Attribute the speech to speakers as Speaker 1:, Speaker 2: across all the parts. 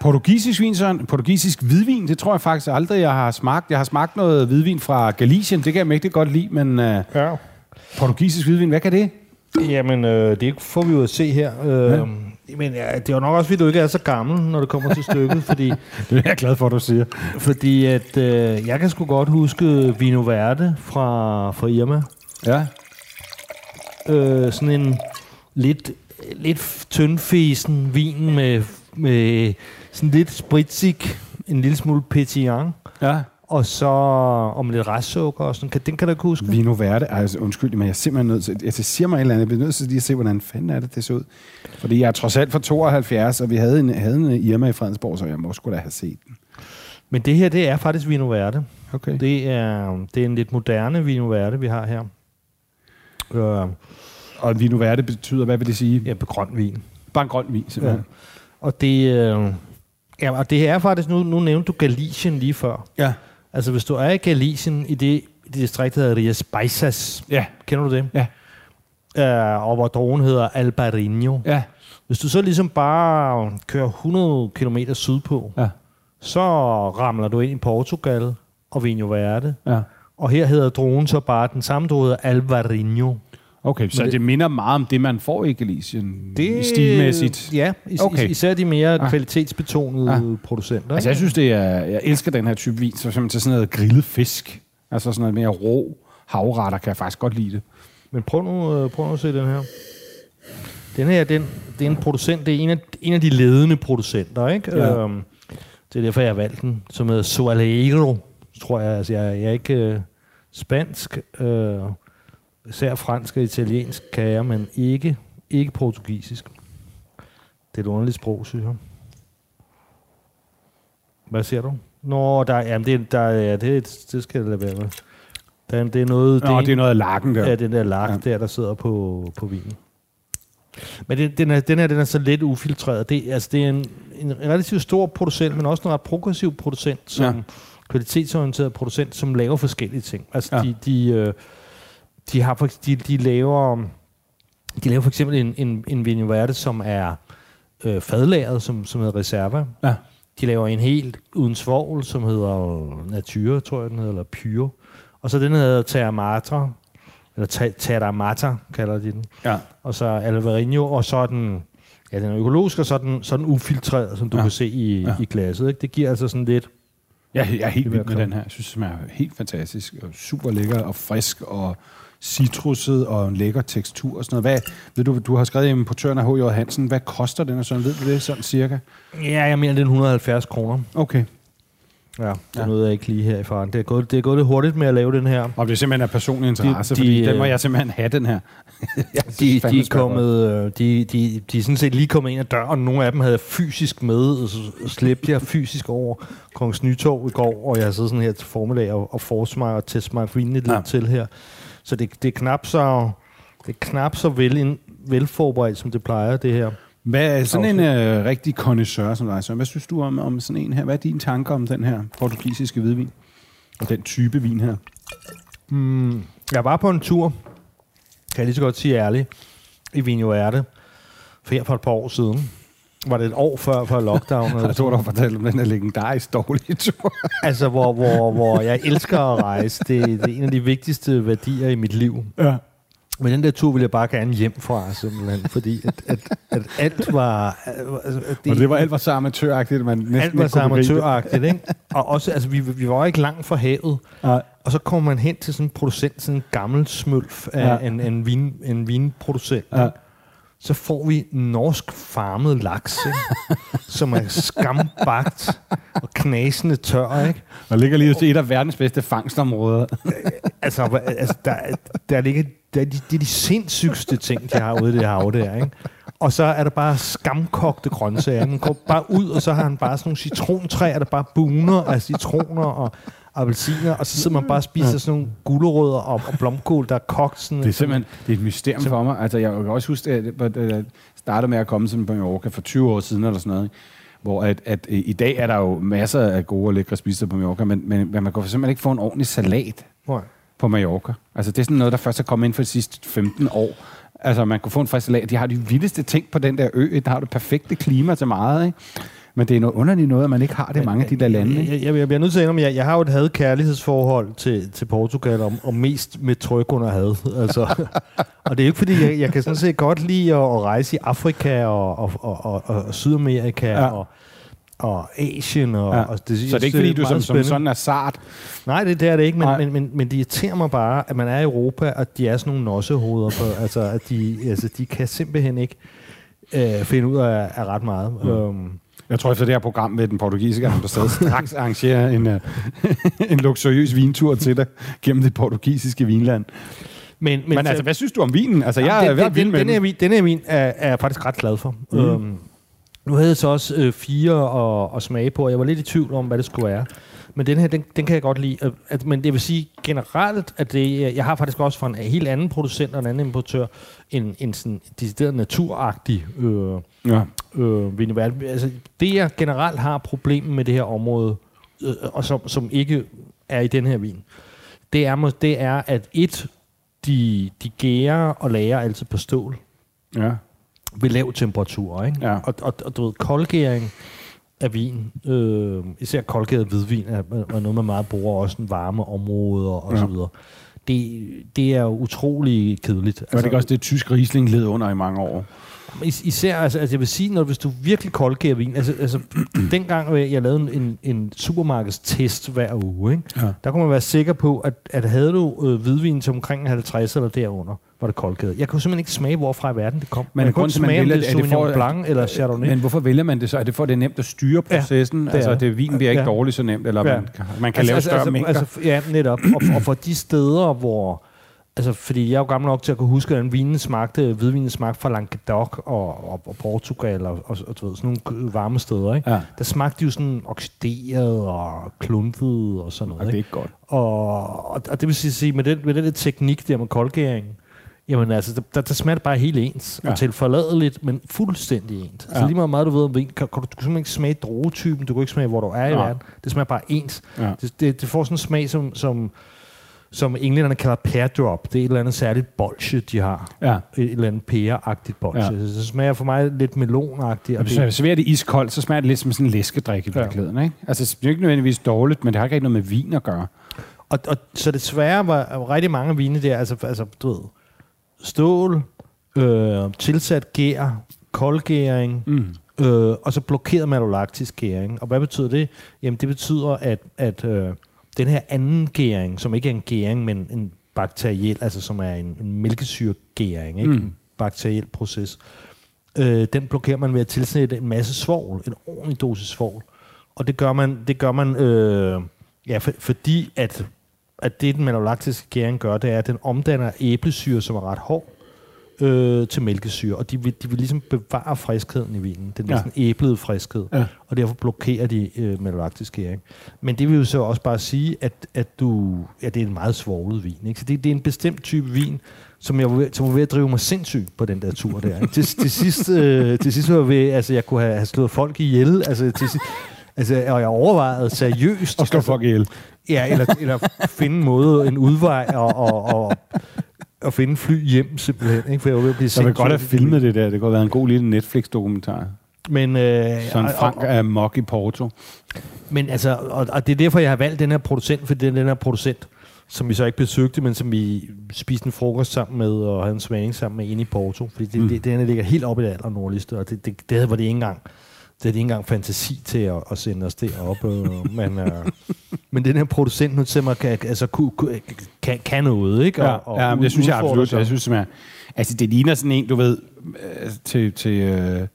Speaker 1: Portugisisk vin, Søren. Portugisisk hvidvin, det tror jeg faktisk aldrig, jeg har smagt. Jeg har smagt noget hvidvin fra Galicien, det kan jeg mægtigt godt lide, men uh,
Speaker 2: Ja.
Speaker 1: portugisisk hvidvin, hvad kan det?
Speaker 2: Jamen, øh, det får vi jo at se her. Øh, ja. Men ja, det er jo nok også, fordi du ikke er så gammel, når det kommer til stykket, fordi,
Speaker 1: Det er jeg glad for, at du siger.
Speaker 2: fordi at, øh, jeg kan sgu godt huske Vino Verde fra, fra Irma.
Speaker 1: Ja,
Speaker 2: Øh, sådan en lidt, lidt tyndfesen vin med, med sådan lidt spritsik, en lille smule pétillant,
Speaker 1: ja.
Speaker 2: og så om lidt restsukker og sådan. Kan, den kan du ikke huske?
Speaker 1: Vino Verde, altså undskyld, men jeg er simpelthen nødt til, jeg siger mig et eller andet, jeg bliver nødt til lige at se, hvordan fanden er det, det ser ud. Fordi jeg er trods alt fra 72, og vi havde en, havde en Irma i Fredensborg, så jeg må sgu da have set den.
Speaker 2: Men det her, det er faktisk Vino Verde.
Speaker 1: Okay.
Speaker 2: Det er, det er en lidt moderne Vino Verde, vi har her. Øh,
Speaker 1: Og Vino Verde betyder, hvad vil det sige?
Speaker 2: ja, på grøn vin.
Speaker 1: Bare en grøn vin, simpelthen.
Speaker 2: Og det, øh, ja, og det er faktisk, nu, nu nævnte du Galicien lige før.
Speaker 1: Ja.
Speaker 2: Altså, hvis du er i Galicien, i det, det distrikt, der hedder Rias Baixas,
Speaker 1: Ja.
Speaker 2: kender du det?
Speaker 1: Ja.
Speaker 2: Øh, og hvor drogen hedder Albarino.
Speaker 1: Ja.
Speaker 2: Hvis du så ligesom bare kører 100 km sydpå,
Speaker 1: Ja.
Speaker 2: så ramler du ind i Portugal og Vino Verde.
Speaker 1: Ja.
Speaker 2: Og her hedder drogen så bare, den samme drog hedder Albarino.
Speaker 1: Okay, så det,
Speaker 2: det-
Speaker 1: minder meget om det, man får i Galicien, det... stilmæssigt.
Speaker 2: Ja, is-
Speaker 1: Okay.
Speaker 2: okay. især de mere
Speaker 1: Ah.
Speaker 2: kvalitetsbetonede
Speaker 1: Ah.
Speaker 2: producenter.
Speaker 1: Altså, jeg synes, det er... Jeg elsker den her type vin, så simpelthen til sådan noget grillet fisk. Altså sådan noget mere rå havretter, kan jeg faktisk godt lide det.
Speaker 2: Men prøv nu, øh, prøv nu at se den her. Den her, den, det er en producent, det er en af, en af de ledende producenter, ikke?
Speaker 1: Ja.
Speaker 2: Øhm, det er derfor, jeg har valgt den, som hedder Soalero, tror jeg. Altså, jeg, jeg er ikke øh, spansk, øh, især fransk og italiensk kan jeg, men ikke, ikke portugisisk. Det er et underligt sprog, synes jeg. Hvad siger du? Nå, der, jamen det, der, ja, det, det skal jeg lade være med. Der, det er noget...
Speaker 1: Nå,
Speaker 2: en-
Speaker 1: det er noget af lakken der.
Speaker 2: Ja, den der lak
Speaker 1: Ja.
Speaker 2: der, der sidder på, på vinen. Men den, den, er, den her, den er så lidt ufiltreret. Det, altså, det er en, en relativt stor producent, men også en ret progressiv producent, som
Speaker 1: Ja.
Speaker 2: kvalitetsorienteret producent, som laver forskellige ting. Altså,
Speaker 1: Ja.
Speaker 2: ja. de, de, øh, de, har, for- de, de laver... De laver for eksempel en, en, en Vino Verde, som er øh, fadlagret, som, som hedder Reserva.
Speaker 1: Ja.
Speaker 2: De laver en helt uden svovl, som hedder Nature, tror jeg den hedder, eller Pyre. Og så den hedder Terramatra, eller Ta- Terramata, kalder de den.
Speaker 1: Ja.
Speaker 2: Og så Alvarinho, og så er den, ja, den er økologisk, og så er den, så den ufiltreret, som du
Speaker 1: Ja.
Speaker 2: ja. kan se i,
Speaker 1: Ja.
Speaker 2: ja. i glasset. Ikke? Det giver altså sådan lidt...
Speaker 1: Jeg, jeg er helt vild
Speaker 2: vil
Speaker 1: med den her. Jeg synes, den er helt fantastisk. Og super lækker og frisk og citruset og en lækker tekstur og sådan noget. Hvad, ved du, du har skrevet i importøren af H.J. Hansen. Hvad koster den? Og sådan, ved du det sådan cirka?
Speaker 2: Ja, jeg mener, det er 170 kroner.
Speaker 1: Okay.
Speaker 2: Ja, det
Speaker 1: Ja.
Speaker 2: nåede jeg ikke lige her i faren. Det er, gået, det er gået lidt hurtigt med at lave den her.
Speaker 1: Og det er simpelthen af personlig interesse,
Speaker 2: De-
Speaker 1: de, fordi
Speaker 2: de,
Speaker 1: den må
Speaker 2: øh,
Speaker 1: jeg simpelthen have, den her.
Speaker 2: De, de, er kommet, øh, de, de, de er sådan set lige kommet ind ad døren. Nogle af dem havde jeg fysisk med, og så slæbte jeg fysisk over Kongens Nytorv i går, og jeg har siddet sådan her til formiddag og, og force mig og teste mig vinene lidt
Speaker 1: ja.
Speaker 2: til her. Så det, det er knap så, det er knap så vel, ind, velforberedt, som det plejer, det her.
Speaker 1: Hvad er sådan en øh, rigtig connoisseur som dig, så Hvad synes du om, om sådan en her? Hvad er dine tanker om den her portugisiske hvidvin? Og den type vin her?
Speaker 2: Mm, jeg var på en tur, kan jeg lige så godt sige ærligt, i Vino Erte, for her for et par år siden. Var det et år før, før lockdown? eller
Speaker 1: Jeg tror, du fortælle om den her legendarisk dårlige tur.
Speaker 2: Altså, hvor, hvor, hvor jeg elsker at rejse. Det, det er en af de vigtigste værdier i mit liv.
Speaker 1: ja.
Speaker 2: Men den der tur ville jeg bare gerne hjem fra, simpelthen, fordi at, at, at alt var... Altså,
Speaker 1: Det, og det var alt var så amatøragtigt, at man næsten
Speaker 2: alt var
Speaker 1: ikke
Speaker 2: så amatøragtigt, ikke? Og også, altså, vi, vi var ikke langt fra havet,
Speaker 1: Nej.
Speaker 2: og så kommer man hen til sådan en producent, sådan en gammel smølf af
Speaker 1: Ja.
Speaker 2: en, en, vin, en vinproducent.
Speaker 1: Ja.
Speaker 2: Ja. Så får vi norsk farmet laks, ikke? som er skambagt og knasende tør, ikke?
Speaker 1: Og ligger lige til et af verdens bedste fangstområder.
Speaker 2: Altså, altså der, der ligger, der, er de, det er de sindssygste ting, de har ude i det hav der, ikke? Og så er der bare skamkogte grøntsager. Man går bare ud, og så har han bare sådan nogle citrontræer, der bare buner af citroner og appelsiner, og så sidder man bare og spiser sådan nogle gulerødder og, og blomkål, der er kogt sådan.
Speaker 1: Det er simpelthen det er et mysterium for mig. Altså, jeg kan også huske, at jeg- startede med at komme sådan på Mallorca for 20 år siden eller sådan noget. ikke? Hvor at, at øh, i dag er der jo masser af gode og lækre spiser på Mallorca, men, men, men man kan simpelthen ikke få en ordentlig salat
Speaker 2: Nej.
Speaker 1: på Mallorca. Altså, det er sådan noget, der først er kommet ind for de sidste 15 år. Altså, man kunne få en frisk salat. De har de vildeste ting på den der ø. Der har det perfekte klima til meget, ikke? Men det er noget underligt noget, at man ikke har det i mange af de der lande. Ikke?
Speaker 2: Jeg, jeg, jeg bliver nødt til at indrømme, jeg, jeg har jo et had-kærlighedsforhold til, til Portugal, og, og mest med tryk under had. Altså, og det er jo ikke, fordi jeg, jeg kan sådan set godt lide at, at rejse i Afrika og, og, og, og, og Sydamerika
Speaker 1: Ja.
Speaker 2: og, og Asien. Og,
Speaker 1: Ja.
Speaker 2: og det,
Speaker 1: Så det er ikke, fordi du som, som sådan er sart.
Speaker 2: Nej, det, det er det ikke, men,
Speaker 1: Nej.
Speaker 2: men, men, men det irriterer mig bare, at man er i Europa, og de er sådan nogle nossehoveder på, altså, at de, altså, de kan simpelthen ikke øh, finde ud af, af ret meget.
Speaker 1: Mm.
Speaker 2: Um,
Speaker 1: Jeg tror, efter det her program med den portugisiske ambassade straks arrangerer en, uh, en luksuriøs vintur til dig gennem det portugisiske vinland.
Speaker 2: men,
Speaker 1: Men, men altså, hvad synes du om vinen? Altså, jeg
Speaker 2: Jamen,
Speaker 1: er ved
Speaker 2: den,
Speaker 1: vild med
Speaker 2: den, her vin, den her vin er, er jeg faktisk ret glad for. Mm. Øhm, nu havde jeg så også øh, fire at, at smage på, og jeg var lidt i tvivl om, hvad det skulle være. Men den her, den, den kan jeg godt lide. Øh, At, men det vil sige generelt, at det, jeg har faktisk også fra en helt anden producent og en anden importør, en, en sådan decideret naturagtig øh,
Speaker 1: Ja.
Speaker 2: øh, vin. Altså, det jeg generelt har problemer med det her område, øh, og som, som ikke er i den her vin, det er, det er at et, de, de gærer og lager altid på stål
Speaker 1: ja.
Speaker 2: ved lav temperatur. Ikke?
Speaker 1: Ja.
Speaker 2: Og, og, og du ved, koldgæring af vin, øh, især koldgæret hvidvin, er, er noget, man meget bruger også en varme områder og
Speaker 1: Ja.
Speaker 2: så videre. Det, det er jo utrolig kedeligt.
Speaker 1: Var det ikke også det, tysk Riesling led under i mange år?
Speaker 2: Is, især, altså, altså jeg vil sige, når hvis du virkelig koldgærer vin, altså, altså dengang jeg lavede en, en supermarkedstest hver uge, ikke?
Speaker 1: Ja.
Speaker 2: der kunne man være sikker på, at, at havde du øh, hvidvin til omkring 50 eller derunder, var det koldgæret. Jeg kunne simpelthen ikke smage, hvorfra i verden det kom.
Speaker 1: Men
Speaker 2: jeg kunne
Speaker 1: til, man
Speaker 2: smage, om
Speaker 1: vælger
Speaker 2: det
Speaker 1: det,
Speaker 2: er
Speaker 1: er det
Speaker 2: Sauvignon
Speaker 1: for-
Speaker 2: Blanc eller Chardonnay.
Speaker 1: Men hvorfor vælger man det så? Er det for, at det er nemt at styre processen?
Speaker 2: det
Speaker 1: Ja, altså,
Speaker 2: er.
Speaker 1: det vin bliver ikke
Speaker 2: Ja.
Speaker 1: dårligt så nemt, eller
Speaker 2: Ja.
Speaker 1: man, kan- man kan lave større mængder?
Speaker 2: Altså, ja, netop. Og, og for de steder, hvor... Altså, fordi jeg er jo gammel nok til at kunne huske, at vinen smagte, hvidvinen smagte fra Languedoc og, og, og Portugal og, og, og du ved, sådan nogle varme steder, ikke?
Speaker 1: Ja.
Speaker 2: Der smagte de jo sådan oxideret og kluntet og sådan noget,
Speaker 1: Og det er
Speaker 2: ikke?
Speaker 1: godt.
Speaker 2: Og, og, og det vil sige, med, den, med den der teknik der med koldgæring, jamen altså, der, der, der smager det bare helt ens.
Speaker 1: Ja.
Speaker 2: Ja. Og tilforladeligt, men fuldstændig ens. Ja.
Speaker 1: Ja.
Speaker 2: Så lige meget meget du ved om vin, kan, kan du, du kan simpelthen ikke smage druetypen, du kan ikke smage, hvor du er i
Speaker 1: Nej.
Speaker 2: verden. Det smager bare ens.
Speaker 1: Ja.
Speaker 2: Det, det, det får sådan en smag, som, som, som englænderne kalder pear drop. Det er et eller andet særligt bolsje, de har.
Speaker 1: Ja.
Speaker 2: Et eller andet pæreagtigt bolsje.
Speaker 1: Ja.
Speaker 2: Ja. Så det smager for mig lidt melonagtigt.
Speaker 1: Og hvis jeg serverer det iskoldt, så smager det lidt som sådan en læskedrik i
Speaker 2: Ja.
Speaker 1: virkeligheden. Ikke? Altså, det er ikke nødvendigvis dårligt, men det har ikke noget med vin at gøre.
Speaker 2: Og, og så desværre var rigtig mange vine der, altså, altså du ved, stål, øh, tilsat gær, koldgæring,
Speaker 1: Mm.
Speaker 2: øh, og så blokeret malolaktisk gæring. Og hvad betyder det? Jamen det betyder, at, at øh, den her anden gæring, som ikke er en gæring, men en bakteriel, altså som er en, en mælkesyregæring, ikke?
Speaker 1: Mm.
Speaker 2: en bakteriel proces, øh, den blokerer man ved at tilsætte en masse svovl, en ordentlig dosis svovl. Og det gør man, det gør man øh, ja, for, fordi at, at det, den malolaktiske gæring gør, det er, at den omdanner æblesyre, som er ret hård, øh, til mælkesyre. Og de vil, de vil ligesom bevare friskheden i vinen. Den er
Speaker 1: Ja.
Speaker 2: sådan æblede friskhed.
Speaker 1: Ja.
Speaker 2: Og derfor blokerer de øh, malolaktisk gæring. Men det vil jo så også bare sige, at, at du, ja, det er en meget svoglet vin. Ikke? Så det, det er en bestemt type vin, som jeg var ved, som var ved at drive mig sindssygt på den der tur der. Ikke? Til, til, sidst, øh, til sidst var jeg ved, altså jeg kunne have, have slået folk ihjel. Altså, til, sidst- altså, og jeg overvejede seriøst.
Speaker 1: Og slå
Speaker 2: altså,
Speaker 1: folk ihjel.
Speaker 2: Ja, eller, eller finde en måde, en udvej, og, og, og, og finde fly hjem simpelthen. Ikke? For jeg var ved at blive
Speaker 1: Så vil
Speaker 2: sindssyg.
Speaker 1: godt have filmet det der. Det kunne have været en god lille Netflix-dokumentar.
Speaker 2: Men, øh,
Speaker 1: Sådan Frank
Speaker 2: og,
Speaker 1: er mok i Porto.
Speaker 2: men altså, og, og det er derfor, jeg har valgt den her producent, fordi det er den her producent, som vi så ikke besøgte, men som vi spiste en frokost sammen med, og havde en smagning sammen med inde i Porto. Fordi det, mm. det, den ligger helt oppe i det aller nordligste, og det, det, det var det ikke engang det havde de ikke engang fantasi til at, at sende os derop. Øh, men, øh, men den her producent nu til mig kan, altså, ku, ku, kan, kan noget, ikke?
Speaker 1: Og, ja, og ja, det synes jeg absolut. Jeg synes, jeg, altså, det ligner sådan en, du ved, øh, til, til, øh,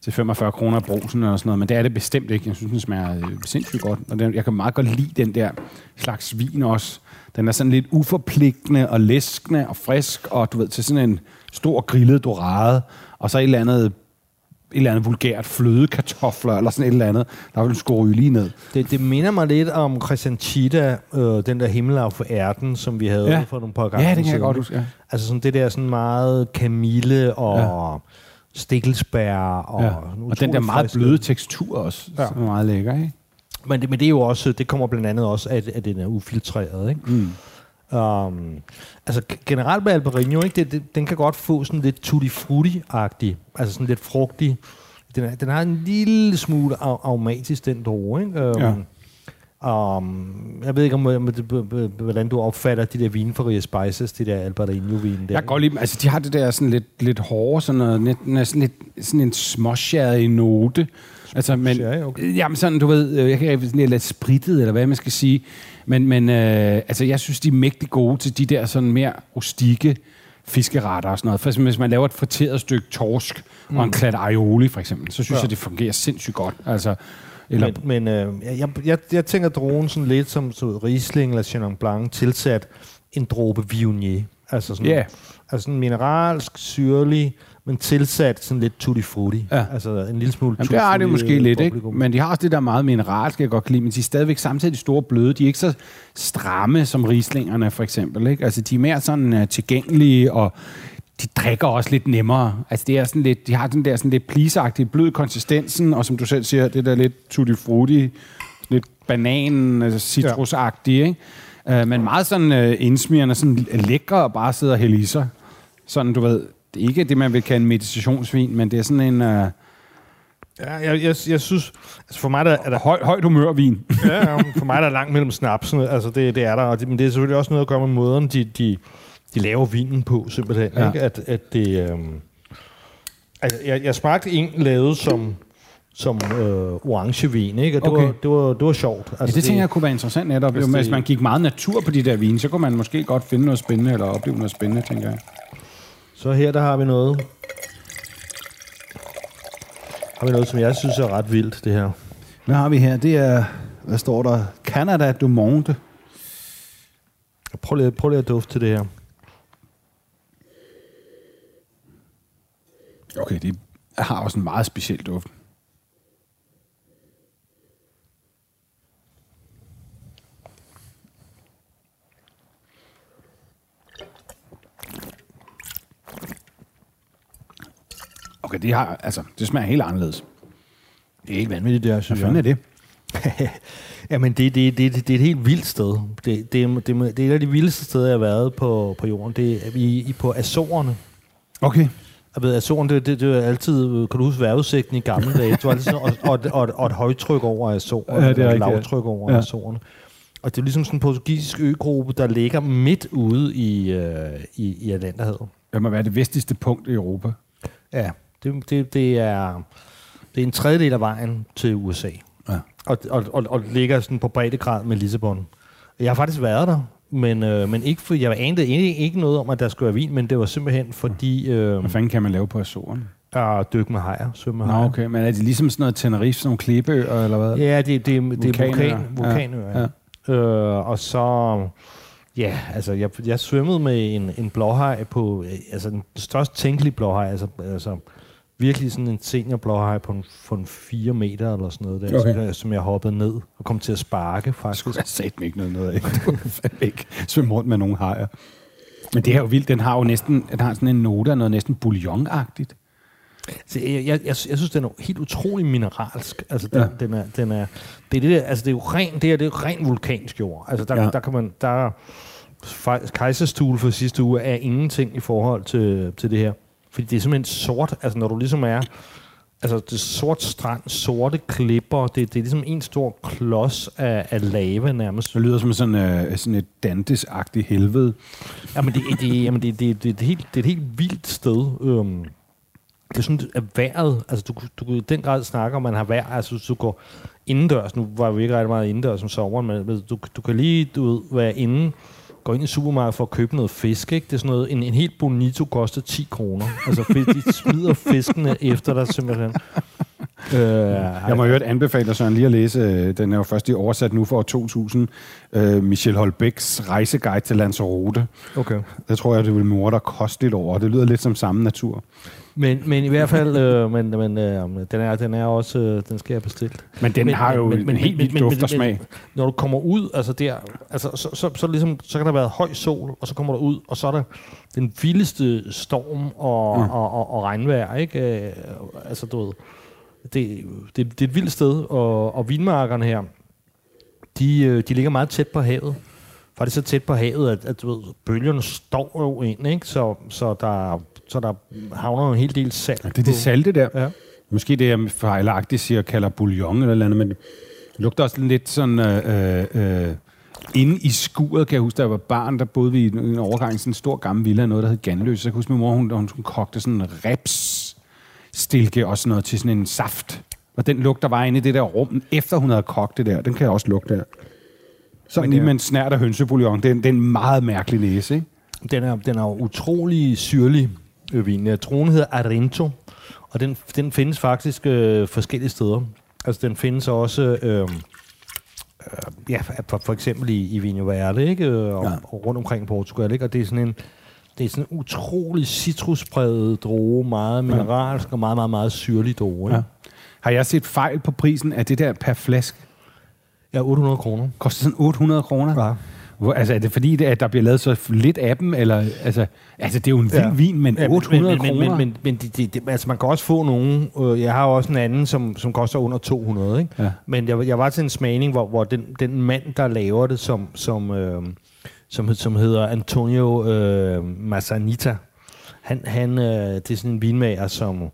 Speaker 1: til 45 kroner brusen eller sådan noget, men det er det bestemt ikke. Jeg synes, den smager øh, sindssygt godt. Og den, jeg kan meget godt lide den der slags vin også. Den er sådan lidt uforpligtende og læskende og frisk, og du ved, til sådan en stor grillet dorade, og så et eller andet et eller andet vulgært flødekartofler, eller sådan et eller andet. Der vil du lige ned.
Speaker 2: Det, det minder mig lidt om Christian Chita, øh, den der himmelav for ærten, som vi havde
Speaker 1: ja.
Speaker 2: for nogle par gange.
Speaker 1: Ja, det kan jeg godt huske. Ja.
Speaker 2: Altså sådan det der sådan meget kamille og ja. stikkelsbær. Og, ja.
Speaker 1: og den der meget bløde tekstur også, ja. som er meget lækker, ikke?
Speaker 2: Men det, men det er jo også, det kommer blandt andet også, at, at den er ufiltreret, ikke? Mm. Um, altså generelt med Albarino, ikke, det, det, den kan godt få sådan lidt tutti frutti-agtig, altså sådan lidt frugtig. Den, er, den har en lille smule aromatisk, den droge, ikke? Um, ja. Um, jeg ved ikke, om, hvordan du opfatter de der Ria Spices, de der Albarino-vine der.
Speaker 1: Jeg går lige, altså de har det der sådan lidt, lidt hårde, sådan, noget, sådan, lidt, sådan en småsjæret note. Altså, men, okay. jamen sådan, du ved, jeg kan ikke lidt spritet, eller hvad man skal sige. Men, men øh, altså, jeg synes, de er mægtig gode til de der sådan mere rustikke fiskeretter og sådan noget. For hvis man laver et friteret stykke torsk mm. og en mm. klat aioli, for eksempel, så synes ja. jeg, det fungerer sindssygt godt. Altså,
Speaker 2: eller men men øh, jeg, jeg, jeg tænker dronen sådan lidt som så Riesling eller Chenin Blanc tilsat en dråbe Viognier. Altså sådan, yeah. altså sådan mineralsk, syrlig, men tilsat sådan lidt tutti frutti. Ja. Altså en lille smule
Speaker 1: Jamen, det har det måske lidt, ikke? Men de har også det der meget mineralske, jeg godt kan lide, men de er stadigvæk samtidig store bløde. De er ikke så stramme som rislingerne, for eksempel, ikke? Altså, de er mere sådan uh, tilgængelige, og de drikker også lidt nemmere. Altså, det er sådan lidt, de har den der sådan lidt plisagtige, blød konsistensen, og som du selv siger, det der lidt tutti frutti, lidt banan, altså citrusagtige, ikke? Uh, men meget sådan uh, indsmirrende, sådan lækre og bare sidde og hælde i sig. Sådan, du ved, det er ikke det, man vil kalde en meditationsvin, men det er sådan en... Uh,
Speaker 2: Ja, jeg, jeg, jeg synes, altså for mig der er der...
Speaker 1: Høj, højt humørvin.
Speaker 2: ja, for mig der er langt mellem snapsen, altså det, det er der, og det, men det er selvfølgelig også noget at gøre med måden, de, de, de laver vinen på, simpelthen. Ja. Ikke? At, at det, øhm, altså, jeg, jeg smagte en lavet som, som øh, orangevin, ikke? Og det, okay. var, det, var, det var sjovt.
Speaker 1: Altså, ja, det, det tænker jeg kunne være interessant netop. Hvis, hvis man gik meget natur på de der vine, så kunne man måske godt finde noget spændende, eller opleve noget spændende, tænker jeg.
Speaker 2: Så her der har vi noget. Har vi noget, som jeg synes er ret vildt, det her.
Speaker 1: Hvad har vi her? Det er, hvad står der? Canada du Monde.
Speaker 2: Prøv lige, prøv lige at dufte til det her.
Speaker 1: Okay, det har også en meget speciel duft. Okay, det, har, altså, det smager helt anderledes.
Speaker 2: Det er helt vanvittigt, det her,
Speaker 1: synes Hvad fanden er
Speaker 2: det? Jamen, det, det, det, det, det er et helt vildt sted. Det, det, det, det er et af de vildeste steder, jeg har været på, på jorden. Det er i, i på Azorerne.
Speaker 1: Okay.
Speaker 2: Jeg ved, Azoren, det, det, det er altid, kan du huske vejrudsigten i gamle dage? Det var altid sådan, og, og, og, og, et højtryk over Azorerne, ja, det er og et lavtryk over ja. Azorerne. Og det er ligesom sådan en portugisisk øgruppe, der ligger midt ude i, øh, i, i Atlanterhavet.
Speaker 1: Det må være det vestligste punkt i Europa.
Speaker 2: Ja, det, det, det, er, det er en tredjedel af vejen til USA. Ja. Og, og, og, og ligger sådan på breddegrad med Lissabon. Jeg har faktisk været der, men, øh, men ikke for, jeg anede ikke, ikke noget om, at der skulle være vin, men det var simpelthen fordi... Øh,
Speaker 1: Hvad fanden kan man lave på Azoren?
Speaker 2: At dykke med hajer, svømme med
Speaker 1: Nå,
Speaker 2: hajer.
Speaker 1: okay, men er det ligesom sådan noget Tenerife, sådan nogle klippeøer, eller hvad?
Speaker 2: Ja, det, det, det er vulkan, vulkanøer. Ja. Ja. Øh, og så... Ja, altså jeg, jeg svømmede med en, en blåhaj på, altså den største tænkelige blåhaj, altså, altså virkelig sådan en senior blåhaj på en, på en 4 meter eller sådan noget der, okay. som, jeg, som jeg hoppede ned og kom til at sparke faktisk.
Speaker 1: Jeg sagde ikke noget, noget af. Du ikke svømme rundt med nogle hajer. Men det er jo vildt, den har jo næsten, den har sådan en note af noget næsten bouillonagtigt.
Speaker 2: Så jeg, jeg, jeg, jeg synes, den er helt utrolig mineralsk. Altså, den, ja. den er, den er, det, er det, der, altså, det er jo ren, det er, det er jo ren vulkansk jord. Altså, der, ja. der kan man, der, kejserstule for sidste uge er ingenting i forhold til, til det her. Fordi det er simpelthen sort. Altså, når du ligesom er Altså, det er sort strand, sorte klipper, det, det er ligesom en stor klods af, af lava nærmest.
Speaker 1: Det lyder som sådan, uh, sådan et Dantes-agtigt helvede.
Speaker 2: Jamen, det, det, jamen det, det, det, det, er helt, det er et helt vildt sted. Øhm, det er sådan, at vejret, altså du, du i den grad snakke om, man har vejr, altså du går indendørs, nu var vi ikke rigtig meget indendørs om sommeren, men du, du kan lige du ved, være inde, gå ind i supermarkedet for at købe noget fisk, ikke? Det er sådan noget, en, en helt bonito koster 10 kroner. Altså, de smider fiskene efter dig simpelthen.
Speaker 1: Øh, jeg må høre anbefale Søren lige at læse, øh, den er jo først i oversat nu for år 2000, uh, Michel Holbæks rejseguide til Lanzarote.
Speaker 2: Okay.
Speaker 1: Det tror jeg, det vil morde dig kosteligt over. Det lyder lidt som samme natur.
Speaker 2: Men, men i hvert fald, øh, men, men øh, den, er, den er også, øh, den skal jeg bestille.
Speaker 1: Men den men, har jo men, en helt vildt duft og smag. Men,
Speaker 2: når du kommer ud, altså der, altså, så, så, så, ligesom, så kan der være høj sol, og så kommer du ud, og så er der den vildeste storm og, mm. og, og, og regnvejr, ikke? Øh, altså, du ved, det, det, det er et vildt sted, og, og vinmarkerne her, de, øh, de ligger meget tæt på havet. Faktisk så tæt på havet, at, at du ved, bølgerne står jo ind, ikke? Så, så der så der havner en hel del salt.
Speaker 1: Ja, det er det salte der. Ja. Måske det, jeg fejlagtigt siger, kalder bouillon eller noget, men det lugter også lidt sådan... Øh, øh, øh, inde i skuret, kan jeg huske, jeg var barn, der boede vi i en overgang i sådan en stor gammel villa, noget, der hed Ganløs. Så jeg kan huske, min mor, hun, hun, hun kogte sådan en reps stilke og sådan noget til sådan en saft. Og den lugt, der var inde i det der rum, efter hun havde kogt det der, den kan jeg også lugte der. Sådan lige med en snært af hønsebouillon. Det er, det er en meget mærkelig næse, ikke?
Speaker 2: Den er, den er utrolig syrlig vin. Tronen hedder Arento, og den, den findes faktisk øh, forskellige steder. Altså, den findes også... Øh, øh, ja, for, for eksempel i, i Vinho Verde, ikke? Øh, og, ja. og rundt omkring Portugal, ikke? Og det er sådan en, det er sådan en utrolig citruspræget droge, meget mineralsk ja. og meget, meget, meget syrlig droge. Ja.
Speaker 1: Har jeg set fejl på prisen af det der per flaske?
Speaker 2: Ja, 800 kroner.
Speaker 1: Koster sådan 800 kroner? Ja. Hvor, altså, er det fordi, det, at der bliver lavet så lidt af dem? Eller, altså, altså, det er jo en vild ja. vin, men 800 men, men, kroner?
Speaker 2: Men, men, men de, de, de, altså, man kan også få nogen. Øh, jeg har også en anden, som, som koster under 200. Ikke? Ja. Men jeg, jeg var til en smagning, hvor, hvor den, den mand, der laver det, som, som, øh, som, som hedder Antonio øh, Massanita, han, han, øh, det er sådan en vinmager, som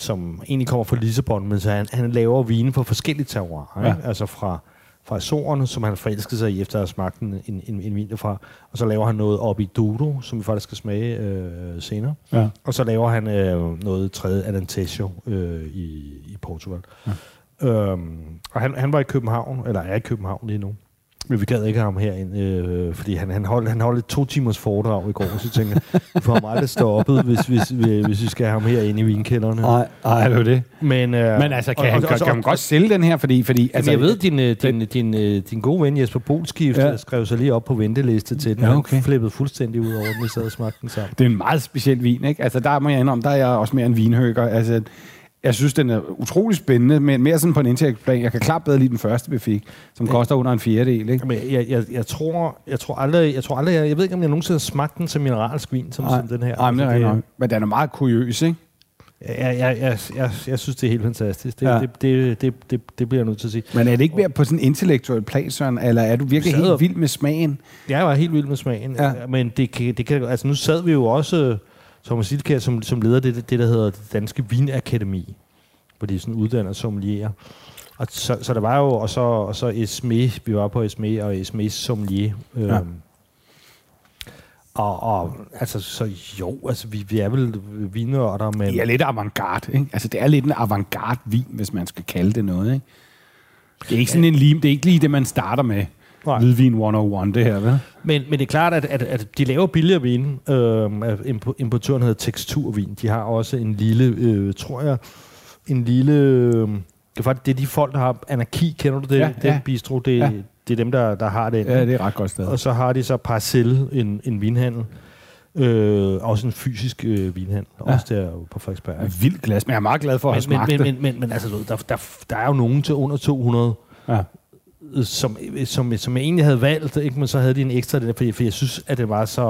Speaker 2: som egentlig kommer fra Lissabon, men så han, han laver vine på forskellige terroirer. Ja. Altså fra fra Azorerne, som han forelskede sig i efter at have smagt en, en, en, vin derfra. Og så laver han noget op i Dodo, som vi faktisk skal smage øh, senere. Ja. Og så laver han øh, noget tredje Alentejo øh, i, i Portugal. Ja. Øhm, og han, han var i København, eller er i København lige nu. Men vi gad ikke ham herind, øh, fordi han, han, holdt, han holdt et to timers foredrag i går, så jeg tænkte, vi får ham aldrig stoppet, hvis, hvis, hvis, hvis vi skal have ham herinde i vinkælderne.
Speaker 1: Nej, nej, det er det.
Speaker 2: Men, øh,
Speaker 1: Men altså, kan, og, han, og, kan, kan man godt sælge den her? Fordi, fordi,
Speaker 2: altså, jeg ved, din, øh, din, din, din, din gode ven Jesper Bolskift ja. skrev sig lige op på venteliste til den. Ja, okay. Han flippede fuldstændig ud over den, vi sad og smagte den sammen.
Speaker 1: Det er en meget speciel vin, ikke? Altså, der må jeg indrømme, der er jeg også mere en vinhøger. Altså, jeg synes, den er utrolig spændende, men mere sådan på en indtægtsplan. Jeg kan klart bedre lide den første, vi fik, som ja. koster under en fjerdedel. Ikke?
Speaker 2: Men jeg, jeg, jeg, tror, jeg tror aldrig, jeg tror aldrig, jeg, jeg ved ikke, om jeg nogensinde har smagt den som mineralsk vin, som, som den her.
Speaker 1: Nej, men, altså, det, men den er meget kuriøs, ikke?
Speaker 2: Ja, jeg, jeg, jeg, jeg synes, det er helt fantastisk. Det, ja. det, det, det, det, det bliver jeg nødt til at sige.
Speaker 1: Men er det ikke mere på sådan en intellektuel plan, Søren, eller er du virkelig helt vild med smagen?
Speaker 2: Jeg var helt vild med smagen, ja. men det det kan, altså nu sad vi jo også Thomas Silkær som, som leder det, det, der hedder det Danske Vinakademi, hvor de sådan uddanner sommelier. Og så, så der var jo, og så, og så Esme, vi var på Esme, og Esmes sommelier. Øhm, ja. Og, og altså, så jo, altså, vi, vi er vel vinørder, men...
Speaker 1: Det er lidt avantgarde, ikke? Altså, det er lidt en avantgarde vin, hvis man skal kalde det noget, ikke? Det er ikke sådan en lim, det er ikke lige det, man starter med. Nej. Hvidvin 101, det her, vel?
Speaker 2: Men, men det er klart, at, at, at de laver billigere vin. Øhm, importøren hedder Teksturvin. De har også en lille, øh, tror jeg, en lille... Øh, det er faktisk det er de folk, der har anarki, kender du det? Ja, den ja. bistro, det, ja. det er dem, der, der har det.
Speaker 1: Ja, det er ret godt sted.
Speaker 2: Og så har de så Parcel, en, en vinhandel. Øh, også en fysisk øh, vinhandel, ja. også der på Frederiksberg.
Speaker 1: Vildt glas, men jeg er meget glad for at
Speaker 2: men,
Speaker 1: have
Speaker 2: smagt men, men, men, men, men altså, der, der, der er jo nogen til under 200. Ja som, som, som jeg egentlig havde valgt, ikke? men så havde de en ekstra, den, fordi, for jeg synes, at det var så...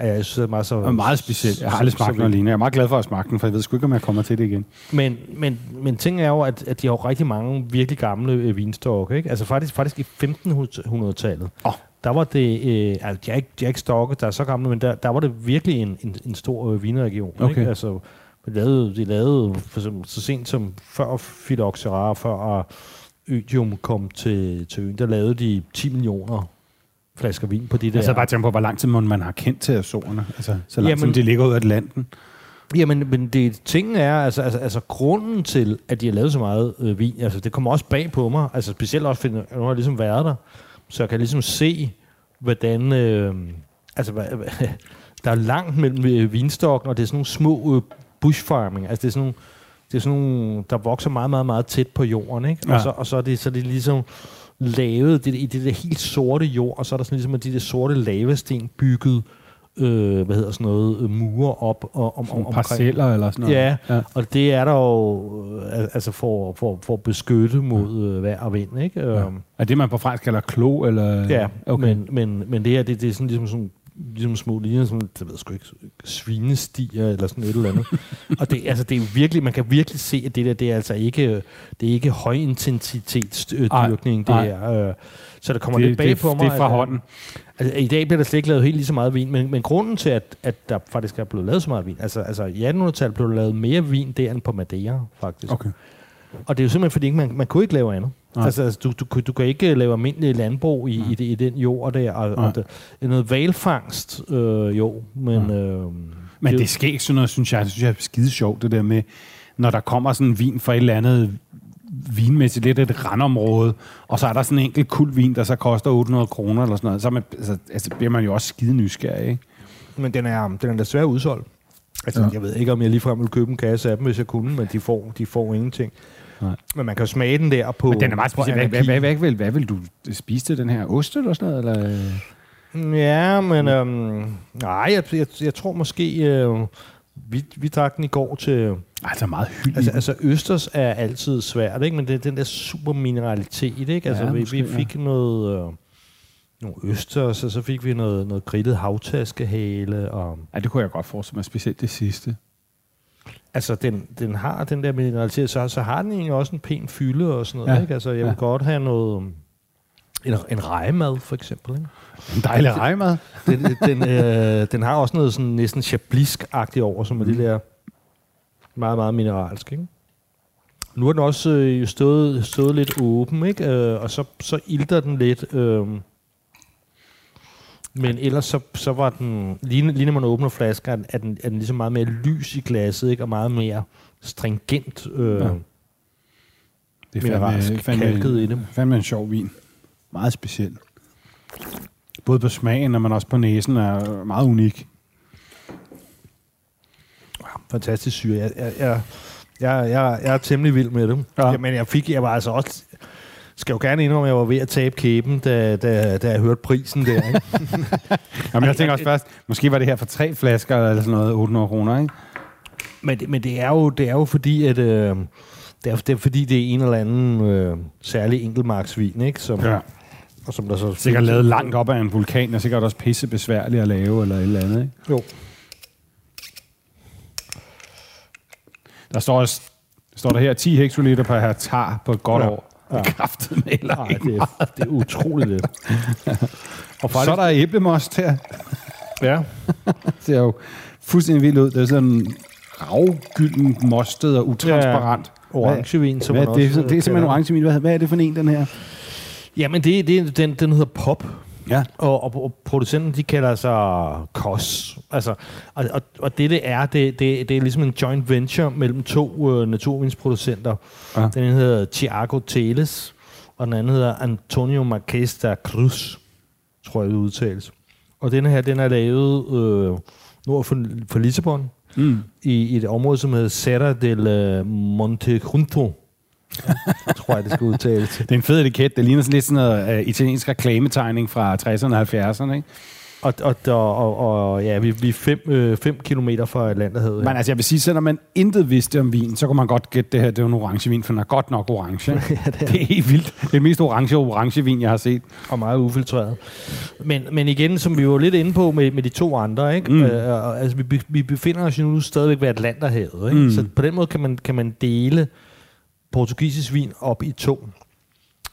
Speaker 2: Jeg synes, det var så...
Speaker 1: Det meget specielt. Jeg har aldrig smagt noget lignende. Jeg er meget glad for at smage den, for jeg ved sgu ikke, om jeg kommer til det igen.
Speaker 2: Men, men, men ting er jo, at, at de har jo rigtig mange virkelig gamle øh, vinstokke. Ikke? Altså faktisk, faktisk i 1500-tallet. Oh. Der var det... Øh, altså, de er ikke, de er ikke stokke, der er så gamle, men der, der var det virkelig en, en, en stor øh, vinregion. Okay. Ikke? Altså, De lavede, de lavede for eksempel, så sent som før Phylloxera, før Ødium kom til, til øen, der lavede de 10 millioner flasker vin på de der...
Speaker 1: Altså bare tænke på, hvor lang tid man har kendt til Azorerne. Altså, så langt
Speaker 2: Jamen-
Speaker 1: som de ligger ud af Atlanten.
Speaker 2: Jamen, men det, tingen er, altså, altså, altså grunden til, at de har lavet så meget øh, vin, altså det kommer også bag på mig, altså specielt også, fordi nu har jeg ligesom været der, så jeg kan ligesom se, hvordan, øh, altså hvad, hvad, der er langt mellem øh, vinstokken, og det er sådan nogle små øh, bushfarming, altså det er sådan nogle, det er sådan nogle, der vokser meget, meget, meget tæt på jorden, ikke?
Speaker 1: Ja.
Speaker 2: Og, så, og så, er det, så er det ligesom lavet det, i det der helt sorte jord, og så er der sådan ligesom de der sorte lavasten bygget, øh, hvad hedder sådan noget, øh, mure op og, om, om,
Speaker 1: parceller eller sådan noget.
Speaker 2: Ja,
Speaker 1: ja.
Speaker 2: og det er der jo øh, al- altså for, for, for at beskytte mod øh, vejr og vind, ikke?
Speaker 1: Ja.
Speaker 2: Øhm,
Speaker 1: Er det, man på fransk kalder klo? Eller?
Speaker 2: ja,
Speaker 1: okay.
Speaker 2: men, men, men det her, det, det er sådan ligesom sådan ligesom små linjer, som, det ved jeg sgu ikke, svinestiger eller sådan et eller andet. og det, altså, det er virkelig, man kan virkelig se, at det der, det er altså ikke, det er ikke højintensitetsdyrkning, det
Speaker 1: Nej,
Speaker 2: her. Øh, så der kommer
Speaker 1: det,
Speaker 2: lidt bag
Speaker 1: det,
Speaker 2: på mig.
Speaker 1: det er fra
Speaker 2: at-
Speaker 1: hånden.
Speaker 2: Altså, I dag bliver der slet ikke lavet helt lige så meget vin, men, men grunden til, at, at der faktisk er blevet lavet så meget vin, altså, altså i 1800-tallet blev der lavet mere vin der end på Madeira, faktisk.
Speaker 1: Okay.
Speaker 2: Og det er jo simpelthen, fordi man, man kunne ikke lave andet.
Speaker 1: Nej.
Speaker 2: Altså, altså du, du, du kan ikke lave almindelig landbrug i, i, det, i den jord der, og,
Speaker 1: Nej.
Speaker 2: og det, noget valfangst, øh, jo, men... Øh,
Speaker 1: Men det er skægt sådan noget, synes jeg. Det synes jeg er skide sjovt, det der med, når der kommer sådan en vin fra et eller andet vinmæssigt lidt et randområde, og så er der sådan en enkelt kul vin, der så koster 800 kroner eller sådan noget, så man, altså, altså, bliver man jo også skide nysgerrig, ikke?
Speaker 2: Men den er, den er desværre udsolgt. Altså,
Speaker 1: Ja.
Speaker 2: ja. jeg ved ikke, om jeg ligefrem ville købe en kasse af dem, hvis jeg kunne, men de får, de får ingenting.
Speaker 1: Nej.
Speaker 2: Men man kan jo smage den der på...
Speaker 1: Men den er meget speciel. Hvad, hvad, hvad, hvad, vil, hvad vil du spise til den her? Ost eller sådan noget? Eller?
Speaker 2: Ja, men øhm, nej, jeg, jeg, jeg tror måske, øh, vi, vi drak den i går til...
Speaker 1: Altså meget hyldig.
Speaker 2: Altså, altså østers er altid svært, ikke? men det er den der super mineralitet. Ikke? Altså,
Speaker 1: ja,
Speaker 2: vi,
Speaker 1: måske,
Speaker 2: vi fik ja. noget, øh, nogle østers, og så fik vi noget, noget grillet havtaskehale. Og,
Speaker 1: ja, det kunne jeg godt forestille mig, specielt det sidste.
Speaker 2: Altså, den, den har den der mineralitet, så, så har den egentlig også en pæn fylde og sådan noget.
Speaker 1: Ja.
Speaker 2: Ikke? Altså, jeg vil
Speaker 1: Ja.
Speaker 2: godt have noget... En, en rejemad, for eksempel. Ikke?
Speaker 1: En dejlig rejmad.
Speaker 2: Den, den, øh, den har også noget sådan næsten chablisk-agtigt over, som er
Speaker 1: Mm.
Speaker 2: det der meget, meget mineralsk, ikke? Nu har den også øh, stået, stået lidt åben, ikke? Øh, og så, så ilter den lidt. Øh, men ellers så, så var den, lige, lige når man åbner flasker, er den, er den ligesom meget mere lys i glasset, ikke? Og meget mere stringent øh,
Speaker 1: Ja. Det er
Speaker 2: mineralsk
Speaker 1: fandme,
Speaker 2: kalket i det.
Speaker 1: fandme en sjov vin. Meget speciel. Både på smagen, men også på næsen er meget unik.
Speaker 2: fantastisk syre. Jeg, jeg, jeg, jeg, jeg, jeg er temmelig vild med.
Speaker 1: Ja.
Speaker 2: Ja. Men jeg fik, jeg var altså også, skal jo gerne indrømme, at jeg var ved at tabe kæben, da, da, da jeg hørte prisen der. Ikke?
Speaker 1: Jamen, jeg tænker også først, måske var det her for tre flasker eller sådan noget, 800 kroner, ikke?
Speaker 2: men, det- men det er jo, det er jo fordi, at øh, det, er, det er fordi, det er en eller anden øh, særlig enkeltmarksvin, ikke? Som,
Speaker 1: Ja.
Speaker 2: og som der så
Speaker 1: Sikkert lavet langt op af en vulkan, og sikkert også pisse besværligt at lave, eller et eller andet, ikke?
Speaker 2: Jo.
Speaker 1: Der står, står der her 10 hektoliter per hektar på et godt
Speaker 2: Ja.
Speaker 1: år. Ja. Kraftet med
Speaker 2: Nej, det er, det er utroligt det. Og
Speaker 1: Så er der æblemost her.
Speaker 2: ja,
Speaker 1: Det ser jo fuldstændig vildt ud. Det er sådan ravgylden, mostet og utransparent.
Speaker 2: orangevin, som
Speaker 1: Hvad,
Speaker 2: man
Speaker 1: det, er,
Speaker 2: også
Speaker 1: sådan- det er
Speaker 2: kalder
Speaker 1: simpelthen orangevin. Hvad, hvad er det for en, den her?
Speaker 2: Jamen, det, det, den, den hedder Pop.
Speaker 1: Ja.
Speaker 2: Og, og, og producenten, de kalder sig KOS. Altså, og, og, og det, det er, det, det, det er ligesom en joint venture mellem to øh, naturvinsproducenter.
Speaker 1: Ja.
Speaker 2: Den ene hedder Thiago Teles, og den anden hedder Antonio Marquez da Cruz, tror jeg, det udtales. Og den her, den er lavet øh, nord for, for Lissabon,
Speaker 1: Mm.
Speaker 2: i, i et område, som hedder Serra del øh, Monte Junto. Tror jeg, det skal udtales.
Speaker 1: Det er en fed etiket. Det ligner sådan lidt sådan noget uh, italiensk reklametegning fra 60'erne og 70'erne, ikke?
Speaker 2: Og, og, og, og, og ja, vi, vi er fem, øh, fem kilometer fra Atlanterhavet.
Speaker 1: Men altså, jeg vil sige, selvom man intet vidste om vin, så kunne man godt gætte det her, det er en orangevin, for den er godt nok orange.
Speaker 2: ja, det, er,
Speaker 1: Det er helt vildt. Det er mest orange orangevin, jeg har set.
Speaker 2: og meget ufiltreret. Men, men igen, som vi var lidt inde på med, med de to andre, ikke?
Speaker 1: Mm.
Speaker 2: Øh, altså, vi, vi befinder os jo nu stadigvæk ved Atlanterhavet. Ikke?
Speaker 1: Mm.
Speaker 2: Så på den måde kan man, kan man dele portugisisk vin op i to.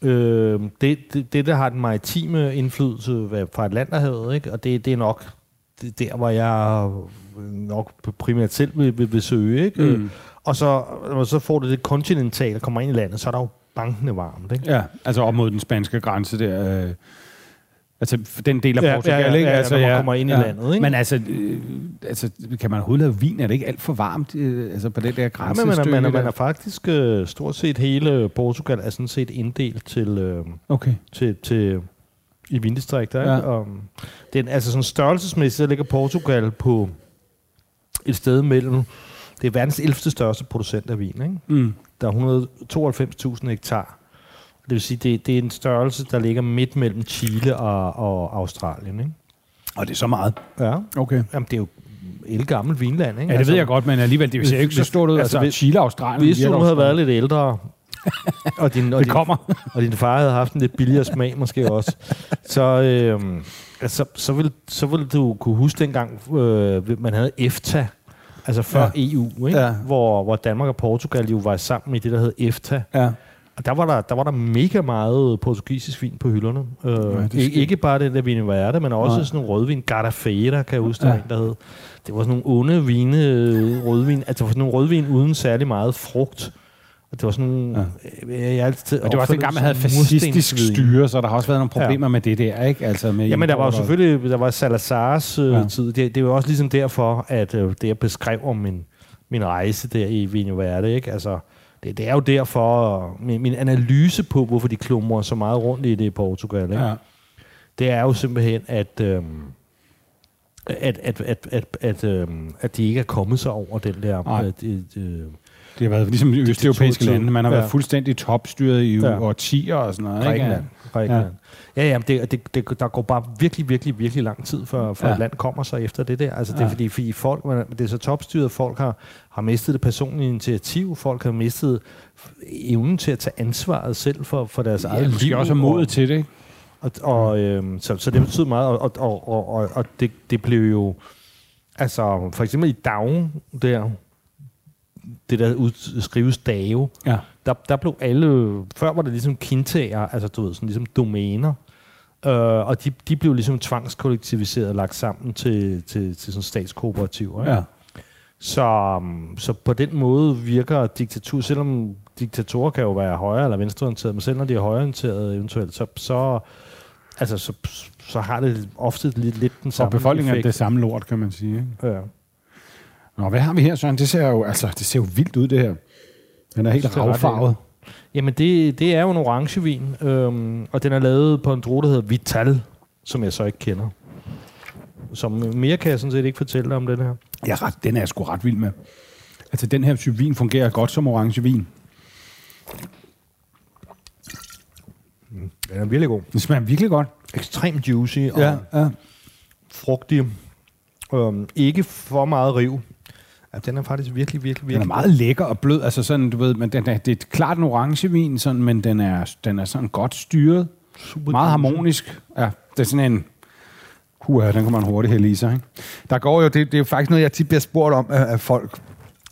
Speaker 2: Øh, det, det, det, der har den maritime indflydelse fra Atlanterhavet, ikke? og det, det er nok det, der, hvor jeg nok primært selv vil, vil, vil søge. Ikke? Mm. Og så, når så får det det kontinentale og kommer ind i landet, så er der jo bankende varmt. Ikke?
Speaker 1: Ja, altså op mod den spanske grænse der. Øh, altså den del af
Speaker 2: Ja,
Speaker 1: Portugal,
Speaker 2: ja, ja,
Speaker 1: ikke?
Speaker 2: ja,
Speaker 1: altså,
Speaker 2: når man kommer ind i landet, ikke?
Speaker 1: Men altså, øh, altså, kan man overhovedet lave vin? Er det ikke alt for varmt øh, altså på det der
Speaker 2: Ja, men man, er, man, er, man er faktisk øh, stort set hele Portugal er sådan set inddelt til, øh,
Speaker 1: Okay.
Speaker 2: til, til i vindistrikter.
Speaker 1: Ja.
Speaker 2: Ja. Og, den, altså sådan størrelsesmæssigt, så ligger Portugal på et sted mellem, det er verdens 11. største producent af vin. Ikke?
Speaker 1: Mm.
Speaker 2: Der er 192.000 hektar. Det vil sige, det, det er en størrelse, der ligger midt mellem Chile og, og Australien. Ikke?
Speaker 1: Og det er så meget.
Speaker 2: Ja.
Speaker 1: Okay.
Speaker 2: Jamen, det er jo et gammelt vinland. Ikke?
Speaker 1: Ja, det ved jeg godt, men alligevel, det ser jo ikke så stort ud.
Speaker 2: Altså,
Speaker 1: Altså, Chile og Australien.
Speaker 2: Hvis
Speaker 1: også-
Speaker 2: havde været lidt ældre, og din, og
Speaker 1: Det
Speaker 2: din,
Speaker 1: kommer.
Speaker 2: og din far havde haft en lidt billigere smag måske også, så, øh, altså, så, vil, så vil du kunne huske dengang, øh, man havde EFTA, altså før
Speaker 1: ja.
Speaker 2: EU, ikke?
Speaker 1: Ja.
Speaker 2: Hvor, hvor Danmark og Portugal jo var sammen i det, der hed EFTA.
Speaker 1: Ja.
Speaker 2: Og der var der, der var der mega meget portugisisk vin på hylderne. Øh,
Speaker 1: det er
Speaker 2: ikke, bare den der Vino Verde, men også
Speaker 1: Nej.
Speaker 2: sådan nogle rødvin. Garrafera, kan jeg huske, der,
Speaker 1: Ja.
Speaker 2: en, der hed. Det var sådan nogle onde vine, øh, rødvin. Altså, det var sådan nogle rødvin uden særlig meget frugt. Og det var sådan nogle... Ja. Jeg, jeg altid
Speaker 1: Og det var også
Speaker 2: opfattet
Speaker 1: dengang, man havde fascistisk styre, så der har også været nogle problemer ja. med det der, ikke? Altså med
Speaker 2: Jamen, der var jo selvfølgelig der var Salazars øh,
Speaker 1: Ja.
Speaker 2: ja. tid. Det, det var også ligesom derfor, at øh, det jeg beskrev om min, min rejse der i Vino Verde, ikke? Altså, det, det er jo derfor, øh, min, min analyse på, hvorfor de klumrer så meget rundt i det i Portugal, ikke?
Speaker 1: Ja.
Speaker 2: det er jo simpelthen, at, øhm, at, at, at, at, at, øhm, at de ikke er kommet sig over den der...
Speaker 1: Nej.
Speaker 2: Øh, det, det,
Speaker 1: har været ligesom i østeuropæiske lande. Man har
Speaker 2: Ja.
Speaker 1: været fuldstændig topstyret i
Speaker 2: Ja.
Speaker 1: ja. årtier og sådan noget. ikke?
Speaker 2: Grækenland. Grækenland. Ja, ja, det, det, det, der går bare virkelig, virkelig, virkelig lang tid, før, før Ja. et land kommer sig efter det der. Altså, det er
Speaker 1: Ja.
Speaker 2: fordi, fordi folk, man- det er så topstyret, folk har, har mistet det personlige initiativ, folk har mistet evnen til at tage ansvaret selv for, for deres
Speaker 1: Ja,
Speaker 2: eget
Speaker 1: måske
Speaker 2: liv.
Speaker 1: også have modet til det, ikke?
Speaker 2: Og, og, øhm, så, så det betyder meget, og, og, og, og, og, og det, det blev jo, altså for eksempel i Down der, det der ud, skrives Dave,
Speaker 1: Ja.
Speaker 2: der, der blev alle, før var det ligesom kintager, altså du ved, sådan ligesom domæner, øh, og de, de blev ligesom tvangskollektiviseret og lagt sammen til, til, til sådan statskooperativer. Ikke?
Speaker 1: ja.
Speaker 2: Så, um, så på den måde virker diktatur, selvom diktatorer kan jo være højre- eller venstreorienteret, men selv når de er højreorienteret eventuelt, så, så, altså, så, så har det ofte lidt, lidt den
Speaker 1: Og
Speaker 2: samme
Speaker 1: befolkningen er
Speaker 2: effekt.
Speaker 1: det samme lort, kan man sige. Ikke?
Speaker 2: Ja.
Speaker 1: Nå, hvad har vi her, Søren? Det ser jo, altså, det ser jo vildt ud, det her. Den er helt
Speaker 2: er
Speaker 1: ravfarvet.
Speaker 2: Jamen, det, det er jo en orangevin, øhm, og den er lavet på en drue, der hedder Vital, som jeg så ikke kender. Som mere kan jeg sådan set ikke fortælle dig om den her.
Speaker 1: Ja, ret, den er jeg sgu ret vild med. Altså, den her type vin fungerer godt som orange vin.
Speaker 2: Den er virkelig god.
Speaker 1: Den smager virkelig godt.
Speaker 2: Ekstremt juicy og
Speaker 1: Ja, ja.
Speaker 2: frugtig. Øhm, ikke for meget riv. Ja, den er faktisk virkelig, virkelig, virkelig
Speaker 1: Den er meget lækker og blød. Altså sådan, du ved, men den er, det er klart en orange vin, sådan, men den er, den er sådan godt styret.
Speaker 2: Super
Speaker 1: Meget harmonisk. Ja, det er sådan en... Huha, den kan man hurtigt hælde i sig, ikke? Der går jo, det, det er jo faktisk noget, jeg tit bliver spurgt om af, af folk,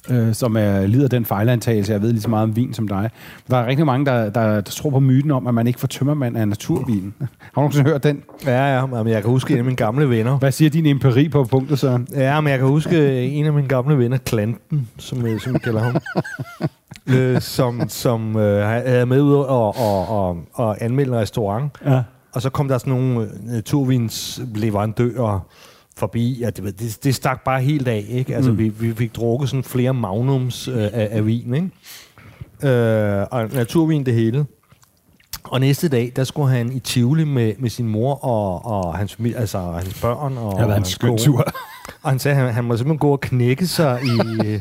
Speaker 1: øh, som er, lider den fejlantagelse. Jeg ved lige så meget om vin som dig. Der er rigtig mange, der, der, der tror på myten om, at man ikke får tømmermand af naturvin. Har du nogensinde hørt den?
Speaker 2: Ja, ja, men jeg kan huske en af mine gamle venner.
Speaker 1: Hvad siger din empiri på punktet, Søren?
Speaker 2: Ja, men jeg kan huske en af mine gamle venner, Klanten, som, øh, som vi kalder ham, øh, som, som øh, havde med ud og, og, og, og anmelde en restaurant.
Speaker 1: Ja.
Speaker 2: Og så kom der sådan nogle øh, naturvinsleverandører forbi, ja, det, det, det stak bare helt af, ikke? Altså, mm. vi, vi fik drukket sådan flere magnums øh, af, af vin, ikke? Øh, og naturvin det hele. Og næste dag, der skulle han i Tivoli med, med sin mor og, og hans, altså hans børn. Og
Speaker 1: Det har været en
Speaker 2: hans
Speaker 1: skøn tur.
Speaker 2: Og han sagde, at han, han må simpelthen gå og knække sig i,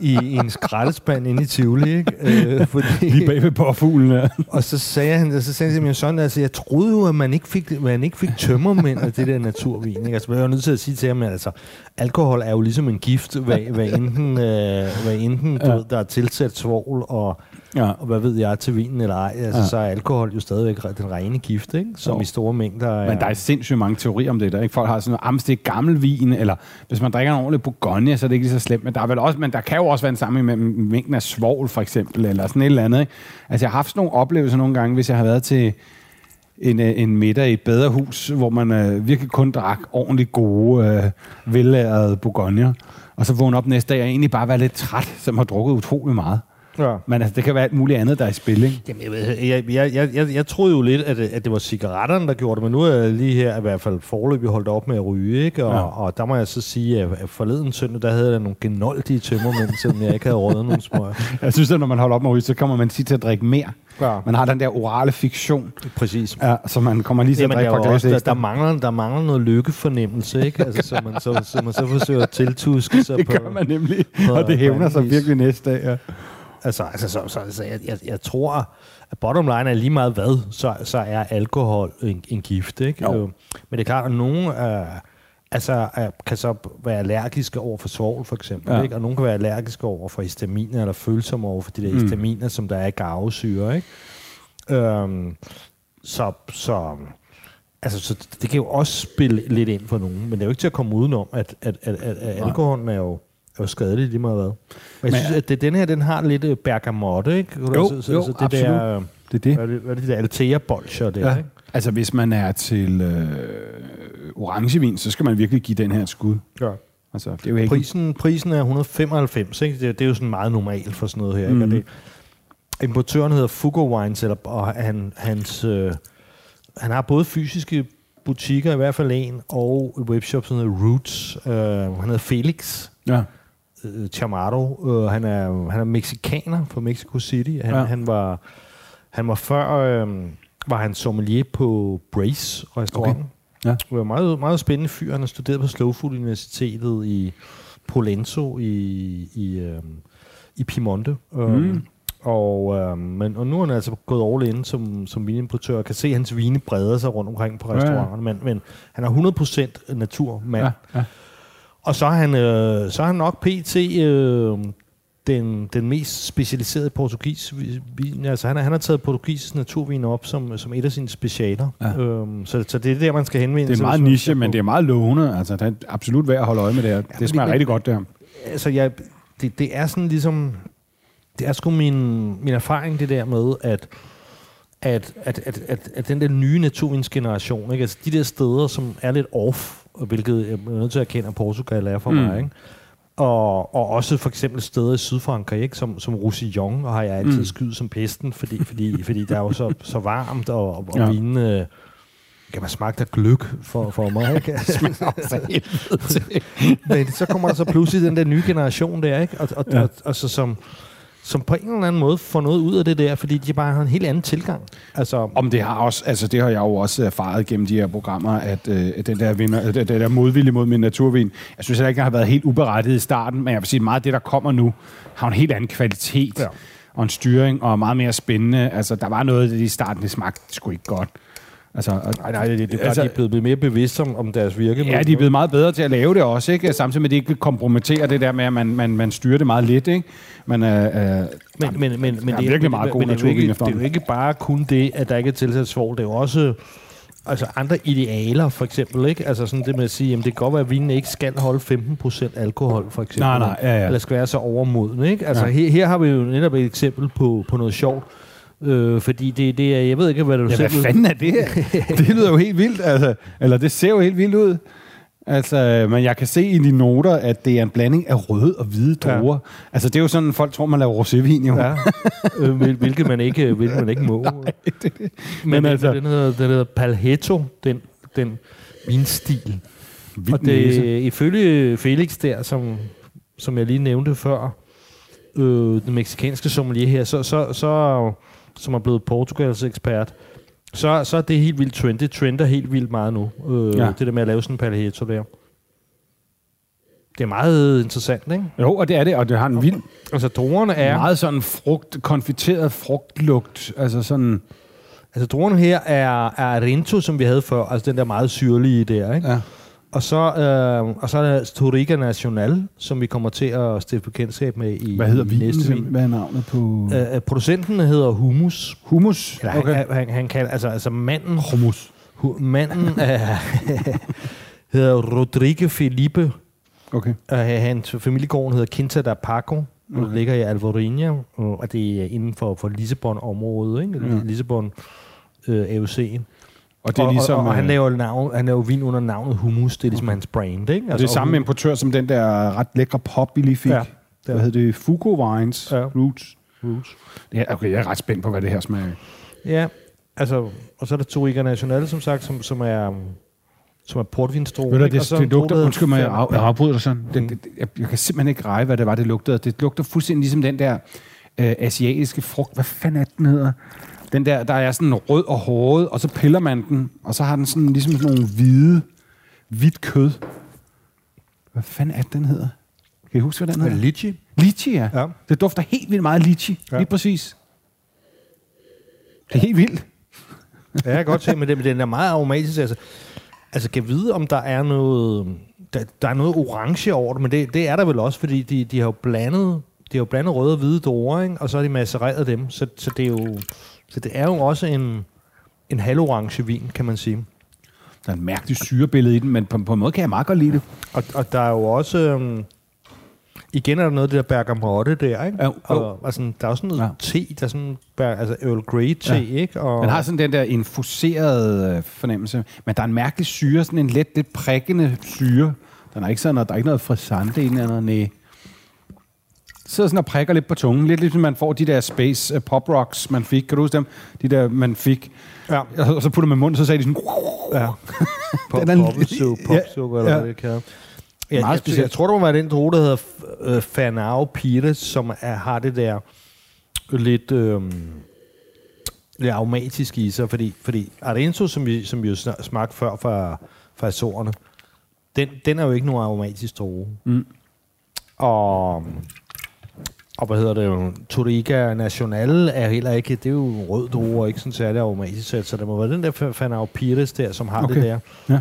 Speaker 2: i, i en skraldespand inde i Tivoli. Ikke? Øh, fordi,
Speaker 1: Lige bag ved påfuglen. Ja.
Speaker 2: og så sagde han, så sagde han søn, altså, jeg troede jo, at man ikke fik, man ikke fik tømmermænd af det der naturvin. Ikke? Altså, jeg var nødt til at sige til ham, altså, alkohol er jo ligesom en gift, hvad, hvad enten, øh, hvad enten du
Speaker 1: Ja.
Speaker 2: ved, der er tilsat svovl og,
Speaker 1: Ja.
Speaker 2: og hvad ved jeg til vinen eller ej. Altså,
Speaker 1: Ja.
Speaker 2: så er alkohol jo stadigvæk den rene gift, ikke? som
Speaker 1: Jo.
Speaker 2: i store mængder er...
Speaker 1: Men der er sindssygt mange teorier om det der. Ikke? Folk har sådan noget, "Jamen, det er gammel vin, eller hvis man drikker en ordentlig Bourgogne, så er det ikke lige så slemt. Men der, er vel også, men der kan jo også være en sammenhæng mellem mængden af svovl, for eksempel, eller sådan et eller andet. Ikke? Altså, jeg har haft sådan nogle oplevelser nogle gange, hvis jeg har været til en, øh, en middag i et bedre hus, hvor man øh, virkelig kun drak ordentligt gode, øh, vellærede bourgogner, og så vågne op næste dag og egentlig bare være lidt træt, som har drukket utrolig meget.
Speaker 2: Ja.
Speaker 1: Men altså, det kan være alt muligt andet, der er i spil, ikke?
Speaker 2: Jamen, jeg, jeg, jeg, jeg, jeg, troede jo lidt, at, det- at det var cigaretterne, der gjorde det, men nu er jeg lige her i hvert fald forløbig holdt op med at ryge, ikke? Og,
Speaker 1: Ja.
Speaker 2: og der må jeg så sige, at at forleden søndag, der havde jeg nogle genoldige tømmermænd, selvom jeg ikke havde røget nogen små.
Speaker 1: Jeg synes, at når man holder op med at ryge, så kommer man tit til at drikke mere.
Speaker 2: Ja.
Speaker 1: Man har den der orale fiktion,
Speaker 2: Præcis.
Speaker 1: ja, så man kommer lige til at
Speaker 2: Jamen, der,
Speaker 1: drikke glas
Speaker 2: også, der, der, mangler, der mangler noget lykkefornemmelse, ikke? Altså, så man så, så, man så forsøger at tiltuske sig
Speaker 1: Det
Speaker 2: på...
Speaker 1: gør man nemlig,
Speaker 2: på-
Speaker 1: og det hævner sig virkelig næste dag. Ja.
Speaker 2: Altså, altså så, så, så jeg, jeg, jeg tror, at bottom line er lige meget hvad, så, så er alkohol en, en gift, ikke?
Speaker 1: Jo.
Speaker 2: Øh, Men det er klart, at nogen øh, altså, øh, kan så være allergiske over for svovl, for eksempel,
Speaker 1: Ja.
Speaker 2: ikke? Og nogen kan være allergiske over for histaminer, eller følsomme over for de der
Speaker 1: Mm.
Speaker 2: histaminer, som der er i garvesyre, ikke? Øhm, så, så, altså, så det kan jo også spille lidt ind for nogen, men det er jo ikke til at komme udenom, at, at, at, at, at alkoholen er jo, er jo skadelig lige meget hvad. Men jeg
Speaker 1: Men-
Speaker 2: synes, at det, den her, den har lidt øh, bergamotte, ikke?
Speaker 1: Jo,
Speaker 2: så, så,
Speaker 1: jo,
Speaker 2: så det
Speaker 1: absolut.
Speaker 2: Der, øh,
Speaker 1: Det er det.
Speaker 2: hvad er det, det der Altea-bolcher der,
Speaker 1: Ja.
Speaker 2: ikke?
Speaker 1: Altså, hvis man er til øh, orangevin, så skal man virkelig give den her et skud.
Speaker 2: Ja.
Speaker 1: Altså, det er jo ikke...
Speaker 2: Prisen, prisen er 195, ikke? Det, det er jo sådan meget normalt for sådan noget her, ikke? Og
Speaker 1: Mhm.
Speaker 2: det, importøren hedder Fugo Wines, eller, og han, hans, øh, han har både fysiske butikker, i hvert fald en, og webshop, som hedder Roots. Øh, han hedder Felix
Speaker 1: Ja.
Speaker 2: Øh, Chamorro. Øh, han, er, han er mexikaner fra Mexico City. Han,
Speaker 1: Ja.
Speaker 2: ja. han, var, han var før... Øh, var han sommelier på Brace restauranten.
Speaker 1: Ja.
Speaker 2: Det var meget, meget spændende fyr. Han har studeret på Slow Food Universitetet i Polenzo i, i, øh, i Piemonte. Mm. Og, øh, men, og nu er han altså gået all in som, som vinimportør og kan se, at hans vine breder sig rundt omkring på
Speaker 1: Ja, ja.
Speaker 2: restauranterne. Men, men han er 100% naturmand.
Speaker 1: Ja, ja.
Speaker 2: Og så er han, øh, så er han nok pt. Øh, den, den mest specialiserede portugis vin. Altså han, har- han har taget portugisisk naturvin op som, som et af sine specialer.
Speaker 1: Ja.
Speaker 2: Øhm, så, så det er der, man skal henvende
Speaker 1: Det er
Speaker 2: sig,
Speaker 1: meget niche, men det er meget lovende. Altså, det er absolut værd at holde øje med det her. Det smager
Speaker 2: men-
Speaker 1: rigtig godt, der.
Speaker 2: altså jeg, det, det er sådan ligesom, det er sgu min, min erfaring det der med, at at, at, at, at, at den der nye naturvinsgeneration, ikke? Altså de der steder, som er lidt off, hvilket jeg er nødt til at erkende, at Portugal er for
Speaker 1: Mm.
Speaker 2: mig, ikke? Og, og også for eksempel steder i Sydfrankrig, ikke? som, som Roussillon, og har jeg altid
Speaker 1: Mm.
Speaker 2: skydet som pesten, fordi, fordi, fordi der er jo så, så varmt, og, og,
Speaker 1: Ja.
Speaker 2: og vinene kan man smage der gløk for, for mig, ikke? Men så kommer der så pludselig den der nye generation der, ikke? Og, og,
Speaker 1: Ja.
Speaker 2: ja. og, og så som, som på en eller anden måde får noget ud af det der, fordi de bare har en helt anden tilgang. Altså,
Speaker 1: Om det har også, altså det har jeg jo også erfaret gennem de her programmer, at øh, den der, vinder, øh, den der modvilje mod min naturvin, jeg synes heller ikke, den har været helt uberettiget i starten, men jeg vil sige, meget af det, der kommer nu, har en helt anden kvalitet
Speaker 2: Ja.
Speaker 1: og en styring, og meget mere spændende. Altså, der var noget i starten, det smagte sgu ikke godt. Altså,
Speaker 2: nej, nej, det, det,
Speaker 1: Altså-
Speaker 2: de er blevet mere bevidste om, om deres virke.
Speaker 1: Ja, de er blevet meget bedre til at lave det også, ikke? Samtidig med, at det ikke kompromitterer det der med, at man, man, man styrer det meget lidt, ikke? Men, øh,
Speaker 2: Men, men, men, men,
Speaker 1: er
Speaker 2: det,
Speaker 1: virkelig
Speaker 2: men-
Speaker 1: meget god
Speaker 2: men det, er
Speaker 1: naturvin
Speaker 2: det er jo ikke bare kun det, at der ikke er tilsat svovl. Det er jo også altså andre idealer, for eksempel. Ikke? Altså sådan det med at sige, jamen det kan godt være, at vinen ikke skal holde 15% alkohol, for eksempel.
Speaker 1: Nej, nej, ja, ja.
Speaker 2: Eller skal være så overmoden. Ikke? Altså
Speaker 1: ja.
Speaker 2: her, her har vi jo netop et eksempel på, på noget sjovt. Øh, fordi det, det er, jeg ved ikke, hvad du
Speaker 1: Ja, hvad
Speaker 2: selv...
Speaker 1: fanden er det her? det lyder jo helt vildt, altså. Eller det ser jo helt vildt ud. Altså, men jeg kan se i de noter, at det er en blanding af røde og hvide druer. Ja. Altså, det er jo sådan, folk tror, man laver rosévin, jo.
Speaker 2: Ja, øh, hvil- hvilket man ikke, hvilket man ikke må. Men,
Speaker 1: Men
Speaker 2: men
Speaker 1: altså-
Speaker 2: den, hedder, den hedder Palhetto, den, den vinstil.
Speaker 1: Vild
Speaker 2: Og
Speaker 1: næse.
Speaker 2: det, ifølge Felix der, som, som jeg lige nævnte før, øh, den meksikanske sommelier her, så, så, så, som er blevet Portugals ekspert, så, så er det helt vildt trend. Det trender helt vildt meget nu. Øh,
Speaker 1: Ja.
Speaker 2: Det der med at lave sådan en palhetto der. Det er meget interessant, ikke?
Speaker 1: Jo, og det er det, og det har en vild,
Speaker 2: Altså, druerne er...
Speaker 1: meget sådan frugt, konfiteret frugtlugt. Altså sådan,
Speaker 2: Altså, druerne her er, er Rinto, som vi havde før. Altså, den der meget syrlige der, ikke?
Speaker 1: ja.
Speaker 2: Og så, øh, og så er der Storica National, som vi kommer til at stifte bekendtskab med i
Speaker 1: Hvad hedder vinen?
Speaker 2: næste vin.
Speaker 1: Hvad er navnet på?
Speaker 2: Øh, øh, producenten hedder Humus.
Speaker 1: Hummus?
Speaker 2: Eller okay. han, han, han kan, altså, altså manden,
Speaker 1: Hummus.
Speaker 2: hu, manden er, hedder Rodrigo Felipe.
Speaker 1: Okay.
Speaker 2: Uh, hans familiegården hedder Quinta da Paco. Okay. Den ligger i Alvorinha, og det er inden for, for Lissabon-området. Ikke?
Speaker 1: Ja.
Speaker 2: Ja. Lissabon øh, AOC'en.
Speaker 1: Og det er
Speaker 2: og,
Speaker 1: ligesom...
Speaker 2: og, og, han,
Speaker 1: øh,
Speaker 2: laver navn, han laver vin under navnet Hummus. Det er ligesom hans brand, ikke?
Speaker 1: og det er samme importør som den der ret lækre pop, vi lige fik.
Speaker 2: Ja,
Speaker 1: Ja, Hvad hedder det? Fugo Wines
Speaker 2: Ja.
Speaker 1: Roots.
Speaker 2: Roots.
Speaker 1: Ja, okay, jeg er ret spændt på, hvad det her smager.
Speaker 2: Ja, altså, og så er der Toriga National, som sagt, som, som er som er portvinstro.
Speaker 1: Ved du?
Speaker 2: Og
Speaker 1: det, det lugter...
Speaker 2: der
Speaker 1: Undskyld mig, jeg, af, jeg afbryder dig sådan. Det, det, det, jeg, jeg kan simpelthen ikke reje, hvad det var, det lugtede. Det lugter fuldstændig ligesom den der øh, asiatiske frugt. Hvad fanden er den hedder? Den der, der er sådan rød og håret, og så piller man den, og så har den sådan ligesom sådan nogle hvide, hvidt kød. Hvad fanden er det, den hedder? Kan I huske, hvad den
Speaker 2: Er
Speaker 1: hedder?
Speaker 2: Litchi?
Speaker 1: Litchi, ja.
Speaker 2: Ja.
Speaker 1: Det dufter helt vildt meget litchi.
Speaker 2: Ja.
Speaker 1: Lige præcis. Det er helt vildt.
Speaker 2: Ja, jeg kan godt se, men men den er meget aromatisk. Altså, altså kan vide, om der er noget, der, der er noget orange over det, men det, det er der vel også, fordi de, de har jo blandet, de har jo blandet røde og hvide druer, ikke? og så har de macereret dem, så, så, det er jo, så det er jo også en, en halvorange vin, kan man sige.
Speaker 1: Der er en mærkelig syrebillede i den, men på, på en måde kan jeg meget godt lide det.
Speaker 2: Og, og der er jo også... Øhm, igen er der noget af det der bergamotte der, ikke?
Speaker 1: Jo, jo.
Speaker 2: Og, sådan, der er også sådan noget
Speaker 1: Ja.
Speaker 2: te, der er sådan, altså Earl Grey te,
Speaker 1: Ja.
Speaker 2: ikke? Og,
Speaker 1: Den har sådan den der infuserede øh, fornemmelse, men der er en mærkelig syre, sådan en let, lidt prikkende syre. Den er ikke sådan, noget- der er ikke noget frisante i den eller nej. Sidder sådan og prikker lidt på tungen. Lidt ligesom man får de der space uh, pop rocks, man fik. Kan du huske dem? De der, man fik.
Speaker 2: Ja.
Speaker 1: Og så putter man munden, så sagde de sådan...
Speaker 2: Ja. Pop,
Speaker 1: Den er-
Speaker 2: popsuppe,
Speaker 1: Ja,
Speaker 2: eller
Speaker 1: ja.
Speaker 2: hvad det kan. Ja,
Speaker 1: Meget
Speaker 2: jeg,
Speaker 1: specielt.
Speaker 2: jeg tror, det må være den droge, der hedder øh, Fanao Pires, som er, har det der lidt, øh, lidt aromatisk i sig, fordi, fordi Arento, som vi, som vi jo smagte før fra, fra Azorerne, den, den er jo ikke nogen aromatisk droge.
Speaker 1: Mm.
Speaker 2: Og, og hvad hedder det jo, Toriga National er heller ikke, det er jo rød og ikke sådan særlig aromatisk, så det må være den der Fanao Pires der, som har
Speaker 1: Okay.
Speaker 2: det der.
Speaker 1: Ja.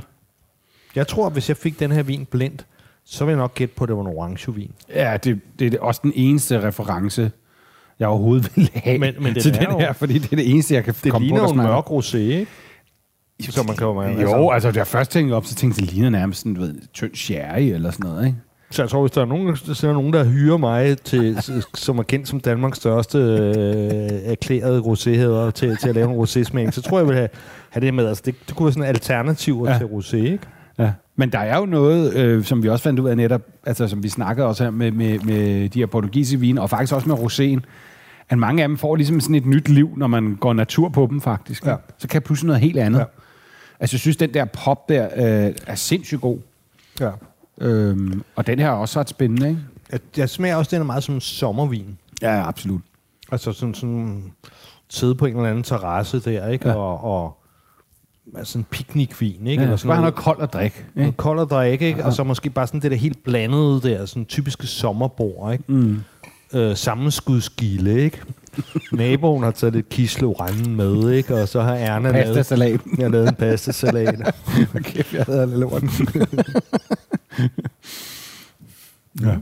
Speaker 2: Jeg tror, at hvis jeg fik den her vin blindt, så vil jeg nok gætte på, at det var en orange vin.
Speaker 1: Ja, det, det er også den eneste reference, jeg overhovedet vil have
Speaker 2: Men- men den
Speaker 1: til den
Speaker 2: jo-
Speaker 1: her, fordi det er det eneste, jeg kan
Speaker 2: Det
Speaker 1: komme
Speaker 2: ligner
Speaker 1: på,
Speaker 2: jo
Speaker 1: der
Speaker 2: en mørk rosé, ikke? Så man kan jo...
Speaker 1: Jo, altså, da jeg først tænkte op, så tænkte jeg, det ligner nærmest sådan, du ved, tynd sherry eller sådan noget, ikke?
Speaker 2: Så jeg tror, hvis der er nogen, der, er nogen der hyrer mig, til, som er kendt som Danmarks største øh, erklærede roséheder til, til at lave en rosé så tror jeg, jeg vil have, have det med. Altså, det, det kunne være sådan en alternativ ja. Til rosé, ikke?
Speaker 1: Ja. Men der er jo noget, øh, som vi også fandt ud af netop, altså som vi snakkede også her med, med, med de her portugisiske vine, og faktisk også med roséen, at mange af dem får ligesom sådan et nyt liv, når man går natur på dem faktisk.
Speaker 2: Ja.
Speaker 1: Så kan pludselig noget helt andet.
Speaker 2: Ja.
Speaker 1: Altså jeg synes, den der pop der øh, er sindssygt god.
Speaker 2: Ja.
Speaker 1: Øhm, og den her er også ret spændende, ikke?
Speaker 2: Jeg, jeg smager også, den er meget som sommervin.
Speaker 1: Ja, absolut.
Speaker 2: Altså sådan, sådan sidde på en eller anden terrasse der, ikke? Ja.
Speaker 1: Ja.
Speaker 2: Og, og altså en piknikvin, ikke?
Speaker 1: Ja,
Speaker 2: Eller
Speaker 1: så bare noget koldt at drikke. Ikke?
Speaker 2: noget kold at drikke, ikke? Og så måske bare sådan det der helt blandede der, sådan typiske sommerbord, ikke?
Speaker 1: Mm.
Speaker 2: Øh, sammenskudsgilde, ikke? Naboen har taget lidt kisle orange med, ikke? Og så har Erna lavet,
Speaker 1: Pastasalat.
Speaker 2: jeg har lavet en pastasalat.
Speaker 1: Kæft, jeg havde lidt lorten. ja.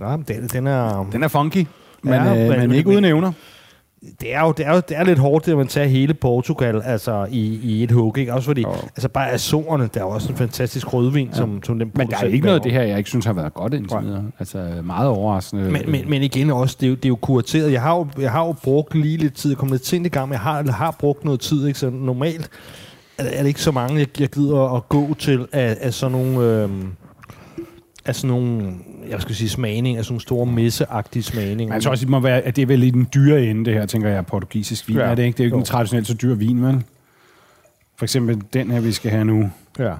Speaker 2: ja, den, den er...
Speaker 1: Den er funky, men,
Speaker 2: Ja,
Speaker 1: øh,
Speaker 2: men-
Speaker 1: men, ikke uden evner.
Speaker 2: det er jo, det er jo det er lidt hårdt, at man tager hele Portugal altså, i, i et hug. Ikke? Også fordi,
Speaker 1: Jo.
Speaker 2: altså bare Azorerne, der er også en fantastisk rødvin, ja. som, som den
Speaker 1: Men der er ikke noget af det her, jeg ikke synes har været godt indtil videre. Altså meget overraskende.
Speaker 2: Men, men, men igen også, det er, jo, det er jo kurateret. Jeg har jo, jeg har jo brugt lige lidt tid, jeg kom lidt sent i gang, men jeg har, jeg har brugt noget tid, ikke? så normalt er, er det ikke så mange, jeg, jeg gider at gå til af, af sådan nogle... Øhm, af sådan nogle, jeg skal sige smagning, af sådan nogle store messeagtige smagninger.
Speaker 1: Tror også, det må være, at det er vel i den dyre ende, det her, tænker jeg, portugisisk vin.
Speaker 2: Ja.
Speaker 1: Er det ikke? Det er jo ikke
Speaker 2: Jo.
Speaker 1: en traditionelt så dyr vin, vel? For eksempel den her, vi skal have nu.
Speaker 2: Ja.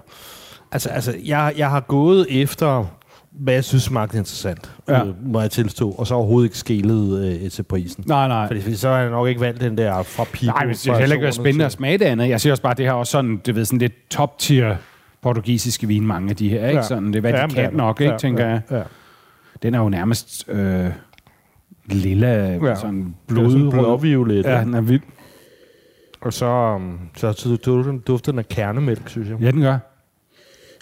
Speaker 2: Altså, altså jeg, jeg har gået efter, hvad jeg synes smagte interessant, ja. Øh, må jeg tilstå, og så overhovedet ikke skælet øh, til prisen.
Speaker 1: Nej, nej.
Speaker 2: Fordi, fordi så har jeg nok ikke valgt den der fra Pico.
Speaker 1: Nej, men det vil heller ikke være spændende at smage det andet. Jeg siger også bare, at det her er også sådan, det ved, sådan lidt top-tier portugisiske vin, mange af de her. Ikke?
Speaker 2: Ja.
Speaker 1: Sådan, det er, hvad
Speaker 2: Ja,
Speaker 1: de kan
Speaker 2: det.
Speaker 1: nok, ikke,
Speaker 2: Ja,
Speaker 1: tænker
Speaker 2: ja,
Speaker 1: jeg.
Speaker 2: Ja.
Speaker 1: Den er jo nærmest øh, lilla,
Speaker 2: Ja.
Speaker 1: ja. sådan
Speaker 2: Blodrød. Blåviolet.
Speaker 1: Ja,
Speaker 2: Ja.
Speaker 1: den er vild.
Speaker 2: Og så, um, så duften, duften af kernemælk, synes jeg.
Speaker 1: Ja, den gør.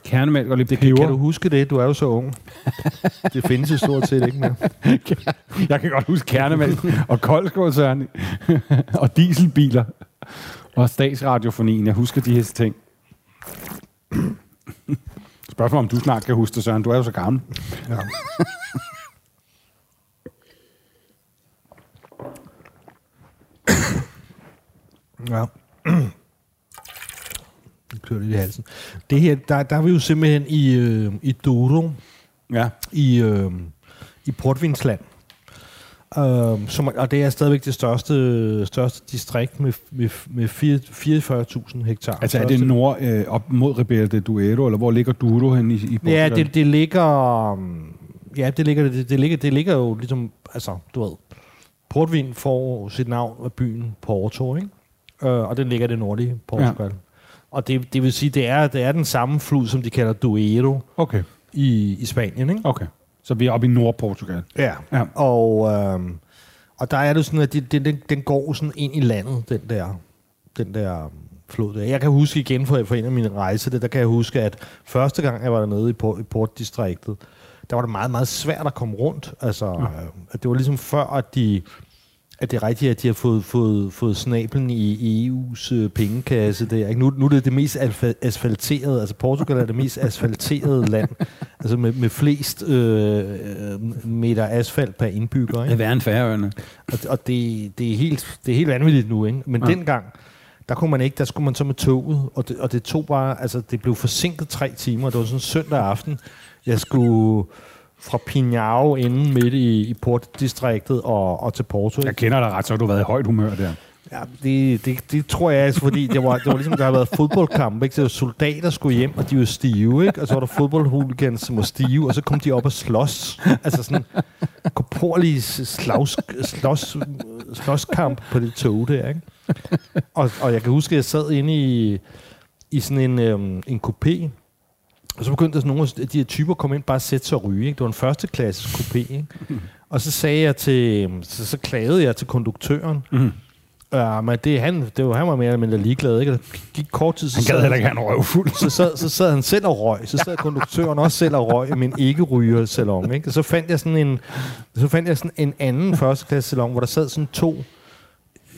Speaker 1: Kernemælk og lidt
Speaker 2: Det,
Speaker 1: peber.
Speaker 2: kan du huske det? Du er jo så ung. det findes jo stort set ikke mere.
Speaker 1: Jeg kan godt huske kernemælk og koldskål, Søren. og dieselbiler. Og statsradiofonien. Jeg husker de her ting. Spørgsmål om du snart kan huske det, Søren. Du er jo så gammel.
Speaker 2: Ja. ja. klør lidt i halsen. Det her, der, der er vi jo simpelthen i, øh, i Douro,
Speaker 1: Ja.
Speaker 2: i, øh, i Portvinsland. Øh, som, og det er stadigvæk det største, største distrikt med, med, med fire- 44.000 hektar.
Speaker 1: Altså er det nord øh, op mod Ribera de Duero, eller hvor ligger Douro hen i, i Portugal?
Speaker 2: Ja, det, det ligger... um, Ja, det ligger, det, det, ligger, det ligger jo ligesom... Altså, du ved... Portvin får sit navn af byen Porto, ikke? Øh, og den ligger i det nordlige Portugal. Ja. Og det, det vil sige, det er, det er den samme flod, som de kalder Duero
Speaker 1: Okay,
Speaker 2: i, i Spanien, ikke?
Speaker 1: okay. Så vi er oppe i Nordportugal.
Speaker 2: Ja.
Speaker 1: Ja.
Speaker 2: Og, øhm, og der er det sådan, at det, det, den, den går sådan ind i landet, den der, den der øhm, flod der. Jeg kan huske igen fra, fra en af mine rejser, det, der kan jeg huske, at første gang jeg var dernede i, port, i portdistriktet, der var det meget, meget svært at komme rundt. Altså, ja. øh, at det var ligesom før, at de at det er rigtigt, at de har fået, fået, fået snablen i, i EU's øh, pengekasse der. Ikke? Nu, nu er det det mest asfalterede, altså Portugal er det mest asfalterede land, altså med, med flest øh, øh, meter asfalt per indbygger.
Speaker 1: Det er
Speaker 2: Ikke?
Speaker 1: værre end Færøerne.
Speaker 2: Og, og det, det, er helt, det er helt vanvittigt nu, ikke? Men
Speaker 1: ja.
Speaker 2: dengang, der kunne man ikke, der skulle man så med toget, og det, og det tog bare, altså det blev forsinket tre timer, det var sådan en søndag aften, jeg skulle fra Pinhao inden midt i, i portdistriktet og, og til Porto. ikke?
Speaker 1: Jeg kender dig ret, så har du været i højt humør der.
Speaker 2: Ja, det, det, det tror jeg altså, fordi det var, det var ligesom, der har været fodboldkamp, ikke? Så soldater skulle hjem, og de var stive, ikke? Og så var der fodboldhooligans, som var stive, og så kom de op og slås. Altså sådan korporlig slags, slås, slåskamp på det tog der, ikke? Og, og jeg kan huske, at jeg sad inde i, i sådan en, øhm, en coupé, og så begyndte sådan nogle af de her typer at komme ind bare at sætte sig og ryge. Ikke? Det var en første klasses coupé. Ikke? Og så sagde jeg til, så, så klagede jeg til konduktøren.
Speaker 1: Mhm.
Speaker 2: Ja, men det, han, det var, han var mere eller mindre ligeglad. Ikke? Der gik kort tid, så
Speaker 1: Han gad heller ikke have en røvfuld.
Speaker 2: så, sad, så sad han selv og røg. Så sad konduktøren også selv og røg i min ikke-ryger salon. Ikke? Og så fandt jeg sådan en, så fandt jeg sådan en anden førsteklasse salon, hvor der sad sådan to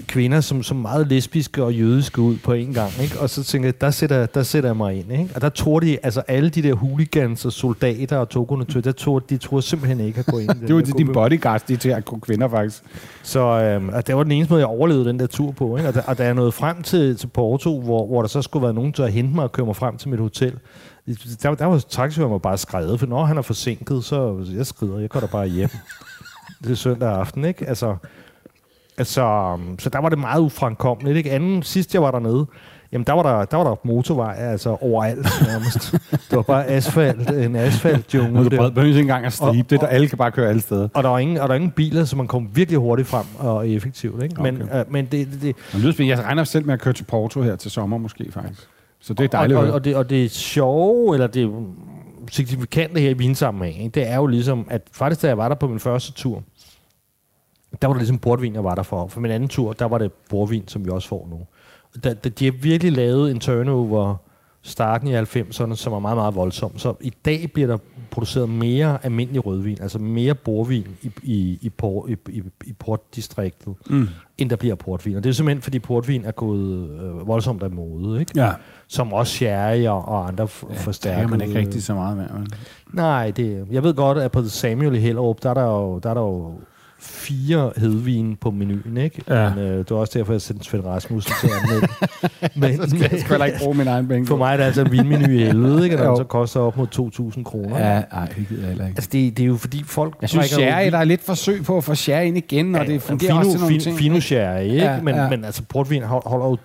Speaker 2: kvinder, som, som meget lesbiske og jødiske ud på en gang. Ikke? Og så tænkte jeg, der sætter, der sætter jeg mig ind. Ikke? Og der tror de, altså alle de der hooligans og soldater og togonatører, der tror, de tror simpelthen ikke at gå ind
Speaker 1: Det var
Speaker 2: der
Speaker 1: de, din
Speaker 2: gruppe.
Speaker 1: bodyguards, de til at kunne kvinder faktisk.
Speaker 2: Så øhm, og det var den eneste måde, jeg overlevede den der tur på. Ikke? Og, da, og da jeg nåede frem til, til Porto, hvor, hvor der så skulle være nogen til at hente mig og køre mig frem til mit hotel, der, der var taxichaufføren var bare skrevet, for når han er forsinket, så jeg skrider, jeg går da bare hjem. det er søndag aften, ikke? Altså, altså, øhm, så der var det meget ufremkommeligt. Ikke? Anden, sidst jeg var dernede, jamen der var der, der var der motorvej, altså overalt nærmest. det var bare asfalt, en asfaltjungle.
Speaker 1: Nu du behøver ikke engang at stribe
Speaker 2: Og-
Speaker 1: det, der alle kan bare køre alle steder.
Speaker 2: Og der var ingen, og der var ingen biler, så man kom virkelig hurtigt frem og effektivt. Ikke? Men,
Speaker 1: Okay.
Speaker 2: øh, men det, det, det,
Speaker 1: Men lyder. Jeg regner selv med at køre til Porto her til sommer måske faktisk. Så det er dejligt.
Speaker 2: og, og, og, det, og det sjove, eller det signifikante her i vinsammenhæng, det er jo ligesom, at faktisk da jeg var der på min første tur, der var det ligesom portvin, jeg var der for. For min anden tur, der var det portvin, som vi også får nu. Da, da, de har virkelig lavet en turnover starten i 90'erne, som var meget, meget voldsom. Så i dag bliver der produceret mere almindelig rødvin, altså mere borvin i, i, i, por, i, i, i portdistriktet,
Speaker 1: Mm.
Speaker 2: end der bliver portvin. Og det er simpelthen, fordi portvin er gået øh, voldsomt af mode, ikke?
Speaker 1: Ja,
Speaker 2: som også sherry og, og andre f-
Speaker 1: det
Speaker 2: forstærkede.
Speaker 1: er man ikke rigtig så meget med. vel?
Speaker 2: Nej, det, jeg ved godt, at på Samuel i Hellerup, der er der jo, der er der jo fire hedvin på menuen, ikke?
Speaker 1: Ja.
Speaker 2: Men øh, det var også derfor, jeg sendte Svend Rasmussen til at anmelde. men,
Speaker 1: Så skal jeg sgu ikke bruge min egen penge.
Speaker 2: for mig er det altså en vinmenu i helvede, ikke? Og den så koster op mod 2.000 kroner.
Speaker 1: Ja, nej, det gider jeg heller ikke.
Speaker 2: Altså, det, det er jo fordi folk...
Speaker 1: Jeg synes, sherry, der er lidt forsøg på at få sherry ind igen, og det fungerer
Speaker 2: fino,
Speaker 1: også til nogle
Speaker 2: fin,
Speaker 1: ting.
Speaker 2: Fino sherry, ikke?
Speaker 1: Ja,
Speaker 2: men,
Speaker 1: ja.
Speaker 2: men altså, portvin hold- holder jo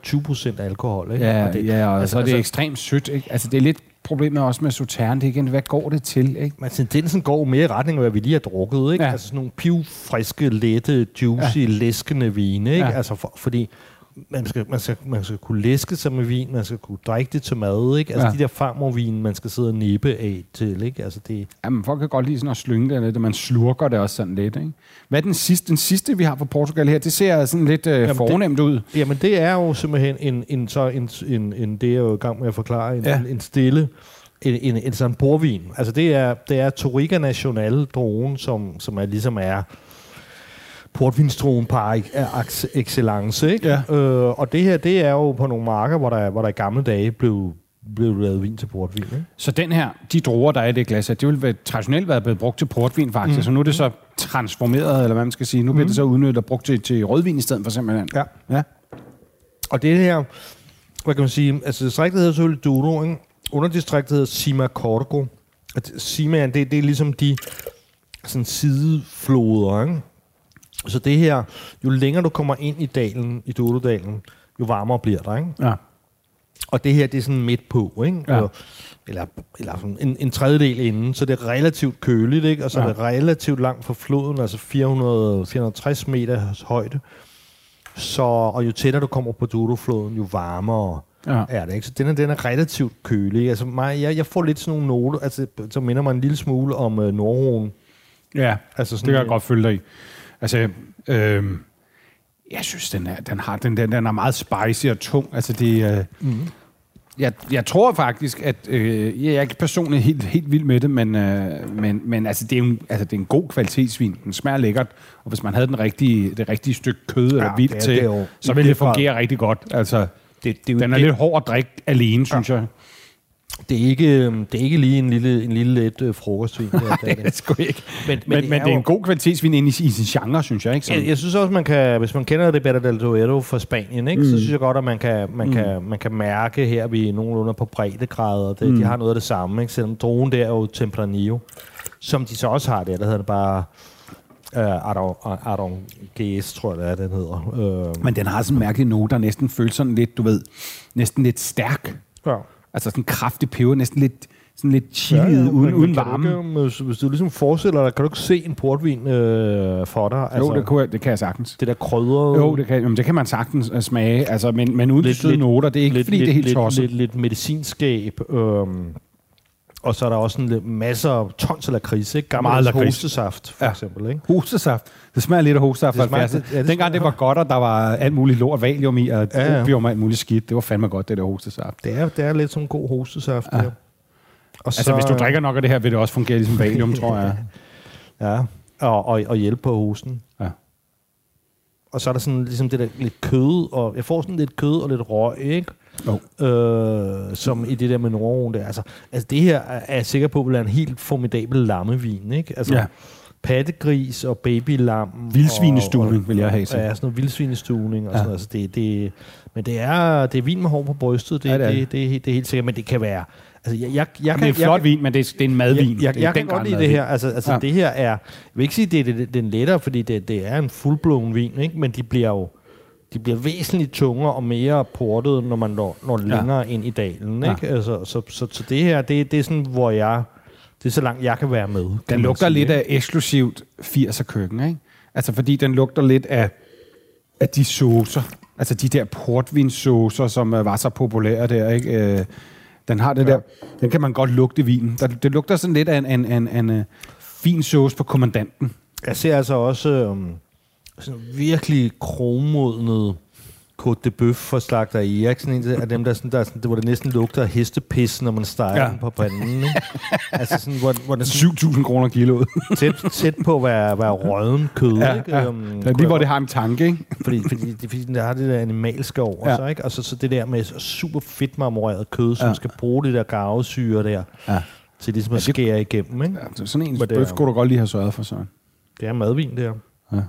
Speaker 2: 20% alkohol, ikke?
Speaker 1: Ja,
Speaker 2: Og det,
Speaker 1: ja, og
Speaker 2: altså-
Speaker 1: så er det
Speaker 2: altså-
Speaker 1: ekstremt sødt. Ikke? Altså, det er lidt problemet også med Sautern. Det igen, hvad går det til? Ikke?
Speaker 2: Men tendensen går mere i retning af, hvad vi lige har drukket, ikke?
Speaker 1: Ja.
Speaker 2: Altså sådan nogle pivfriske, lette, juicy, ja. læskende vine, ikke?
Speaker 1: Ja.
Speaker 2: Altså for, fordi man skal, man, skal, man skal kunne læske sig med vin, man skal kunne drikke det til mad, ikke? Altså
Speaker 1: Ja.
Speaker 2: de der farmorvin, man skal sidde og nippe af til, ikke? Altså det...
Speaker 1: Jamen, folk kan godt lide sådan at slynge det lidt, og man slurker det også sådan lidt. Ikke? Hvad er den sidste, den sidste, vi har på Portugal her? Det ser sådan lidt øh,
Speaker 2: det-
Speaker 1: fornemt ud.
Speaker 2: Jamen det er jo simpelthen en, en, så en, en, en det er jo i gang med at forklare, en,
Speaker 1: Ja.
Speaker 2: en, en stille, en, en, en sådan porvin. Altså det er, det er Toriga National drogen, som, som er ligesom er portvinstroen par ex- excellence, ikke?
Speaker 1: Ja.
Speaker 2: Øh, og det her, det er jo på nogle marker, hvor der, hvor der i gamle dage blev, blev lavet vin til portvin, ikke?
Speaker 1: Så den her, de druer, der er i det glas det vil være, traditionelt være blevet brugt til portvin faktisk, mm. så nu er det så transformeret, eller hvad man skal sige. Nu bliver det så udnyttet og brugt til, til rødvin i stedet for simpelthen.
Speaker 2: Ja.
Speaker 1: ja.
Speaker 2: Og det her, hvad kan man sige, altså distriktet hedder selvfølgelig Douro, ikke? Underdistriktet hedder Sima Corgo. Sima, det, det er ligesom de sådan sidefloder, ikke? Så det her, jo længere du kommer ind i dalen, i Douro-dalen, jo varmere bliver der, ikke?
Speaker 1: Ja.
Speaker 2: Og det her, det er sådan midt på, ikke?
Speaker 1: Ja.
Speaker 2: Og, eller eller sådan en, en tredjedel inden, så det er relativt køligt, ikke? Og så ja. Er det relativt langt fra floden, altså 400, 460 meter højde. Så, og jo tættere du kommer på Douro-floden, jo varmere
Speaker 1: Ja.
Speaker 2: er det, ikke? Så den er, den er relativt kølig. Altså mig, jeg, jeg får lidt sådan nogle noter, altså, som minder mig en lille smule om øh, Nordroen.
Speaker 1: Ja,
Speaker 2: Altså
Speaker 1: det
Speaker 2: sådan,
Speaker 1: kan jeg godt følge dig i. Altså, øh, jeg synes, den er, den, har, den, den, den er meget spicy og tung. Altså, det, øh, mm. jeg, jeg tror faktisk, at øh, jeg er ikke personligt helt, helt vild med det, men, øh, men, men altså, det, er en, altså, det er en god kvalitetsvin. Den smager lækkert, og hvis man havde den rigtige, det rigtige stykke kød eller vildt til,
Speaker 2: det jo
Speaker 1: så ville det fungere rigtig godt. Altså,
Speaker 2: det, det,
Speaker 1: den er
Speaker 2: det,
Speaker 1: lidt hård at drikke alene, synes jeg.
Speaker 2: Det, er ikke, øh, det er ikke lige en lille, en lille let øh, frokostvin. Det, er- det, er
Speaker 1: Det er
Speaker 2: det.
Speaker 1: sgu ikke.
Speaker 2: Men,
Speaker 1: Men, men, men det er
Speaker 2: jo-
Speaker 1: en god kvalitetsvin ind i, i sin genre, synes jeg. Ikke?
Speaker 2: Jeg, jeg synes også, man kan, hvis man kender det Better del Duero fra Spanien, ikke, mm. så synes jeg godt, at man kan, man, mm. kan, man kan mærke her, at vi er nogenlunde på breddegrader. Det, mm. De har noget af det samme, ikke? selvom drogen der er jo Tempranillo, som de så også har der, der hedder det bare uh, Aron, Aron GS, tror jeg, det er, den hedder. Uh,
Speaker 1: Men den har sådan en mærkelig note, der næsten føles sådan lidt, du ved, næsten lidt stærk.
Speaker 2: ja.
Speaker 1: Altså sådan en kraftig peber, næsten lidt, sådan lidt chili ja, ja, uden, uden
Speaker 2: kan du
Speaker 1: varme.
Speaker 2: Ikke, hvis, hvis du ligesom forestiller dig, kan du ikke se en portvin øh, for dig?
Speaker 1: Altså, jo, det, kunne jeg, det kan jeg sagtens.
Speaker 2: det der krydder...
Speaker 1: Jo, det kan, jamen, det kan man sagtens uh, smage, altså, men, men uden de søde noter. Det er ikke,
Speaker 2: lidt,
Speaker 1: fordi
Speaker 2: lidt,
Speaker 1: det er helt
Speaker 2: lidt,
Speaker 1: tosset.
Speaker 2: lidt, lidt medicinskab. Øhm, og så er der også sådan lidt masser af tons af lakrids, ikke? Gammel
Speaker 1: Meget lakrids.
Speaker 2: hostesaft, for
Speaker 1: Ja.
Speaker 2: eksempel, ikke?
Speaker 1: Hostesaft. Det smager lidt af hostesaft
Speaker 2: Det
Speaker 1: fra
Speaker 2: smager-
Speaker 1: 70'erne.
Speaker 2: det- ja, det
Speaker 1: Dengang det var godt, og der var alt muligt lort, valium i, og
Speaker 2: Ja, ja.
Speaker 1: opium og alt muligt skidt. Det var fandme godt, det der hostesaft.
Speaker 2: Det er, det er lidt som god hostesaft, ja. der. Og
Speaker 1: Altså, hvis du drikker nok af det her, vil det også fungere ligesom valium, tror jeg.
Speaker 2: Ja, og, og, og hjælpe på hosten.
Speaker 1: Ja.
Speaker 2: Og så er der sådan ligesom det der lidt kød, og jeg får sådan lidt kød og lidt røg, ikke?
Speaker 1: Jo.
Speaker 2: Øh, som i det der med Nordroen der. Altså, altså det her er jeg sikker på, være en helt formidabel lammevin, ikke? Altså,
Speaker 1: Ja.
Speaker 2: pattegris og babylam.
Speaker 1: Vildsvinestuning
Speaker 2: og-
Speaker 1: vil jeg have til.
Speaker 2: Ja, sådan noget vildsvinestuning og
Speaker 1: Ja.
Speaker 2: sådan noget. Altså, det, det, men det er, det er vin med hår på brystet, det,
Speaker 1: Ja, det er
Speaker 2: det,
Speaker 1: det.
Speaker 2: det, det, er helt- er sikkert, men det kan være... Altså, jeg, jeg, jeg,
Speaker 1: Jamen,
Speaker 2: kan,
Speaker 1: det er en
Speaker 2: jeg,
Speaker 1: flot vin, men det er, det er en madvin.
Speaker 2: jeg, jeg,
Speaker 1: er
Speaker 2: jeg kan
Speaker 1: den
Speaker 2: godt lide det her. Altså, altså
Speaker 1: Ja.
Speaker 2: det her er... Jeg vil ikke sige, det, er en lettere, fordi det, det er en fuldblåen vin, ikke? men de bliver jo de bliver væsentligt tungere og mere portet, når man når, når
Speaker 1: Ja.
Speaker 2: længere ind i dalen.
Speaker 1: Ja.
Speaker 2: Ikke? Altså, så, så, så det her, det, det er sådan, hvor jeg... Det er så langt, jeg kan være med. kan
Speaker 1: Den lugter
Speaker 2: sige,
Speaker 1: lidt
Speaker 2: ikke?
Speaker 1: af eksklusivt 80'er køkken, ikke? Altså, fordi den lugter lidt af, af de saucer. Altså, de der portvinsaucer, som uh, var så populære der, ikke? Uh, den har det ja. der... Den kan man godt lugte i vinen. Der, det lugter sådan lidt af en, en, en, en uh, fin sauce på kommandanten.
Speaker 2: Jeg ser altså også øhm, sådan virkelig kromodnet Côte de Bœuf fra Slagter Erik. Sådan en af dem, der, sådan, der, sådan, det, hvor det næsten lugter hestepis, når man steger
Speaker 1: Ja.
Speaker 2: ja. den på panden. Ikke? altså sådan, hvor, hvor det sådan
Speaker 1: 7.000 kroner kiloet.
Speaker 2: tæt, tæt på at være, være råden kød.
Speaker 1: ja,
Speaker 2: ikke?
Speaker 1: ja. Det er lige, hvor det har en tanke, ikke?
Speaker 2: fordi, fordi, det, fordi der har det der animalske over
Speaker 1: Ja.
Speaker 2: ja. sig, ikke? Og så, så det der med super fedt marmoreret kød, som
Speaker 1: Ja.
Speaker 2: ja. skal bruge det der garvesyre der,
Speaker 1: Ja.
Speaker 2: til ligesom at
Speaker 1: Ja, det-
Speaker 2: skære igennem, ikke?
Speaker 1: ja sådan en bøf skulle du godt lige have sørget for, Søren.
Speaker 2: Det er madvin, det her.
Speaker 1: Ja.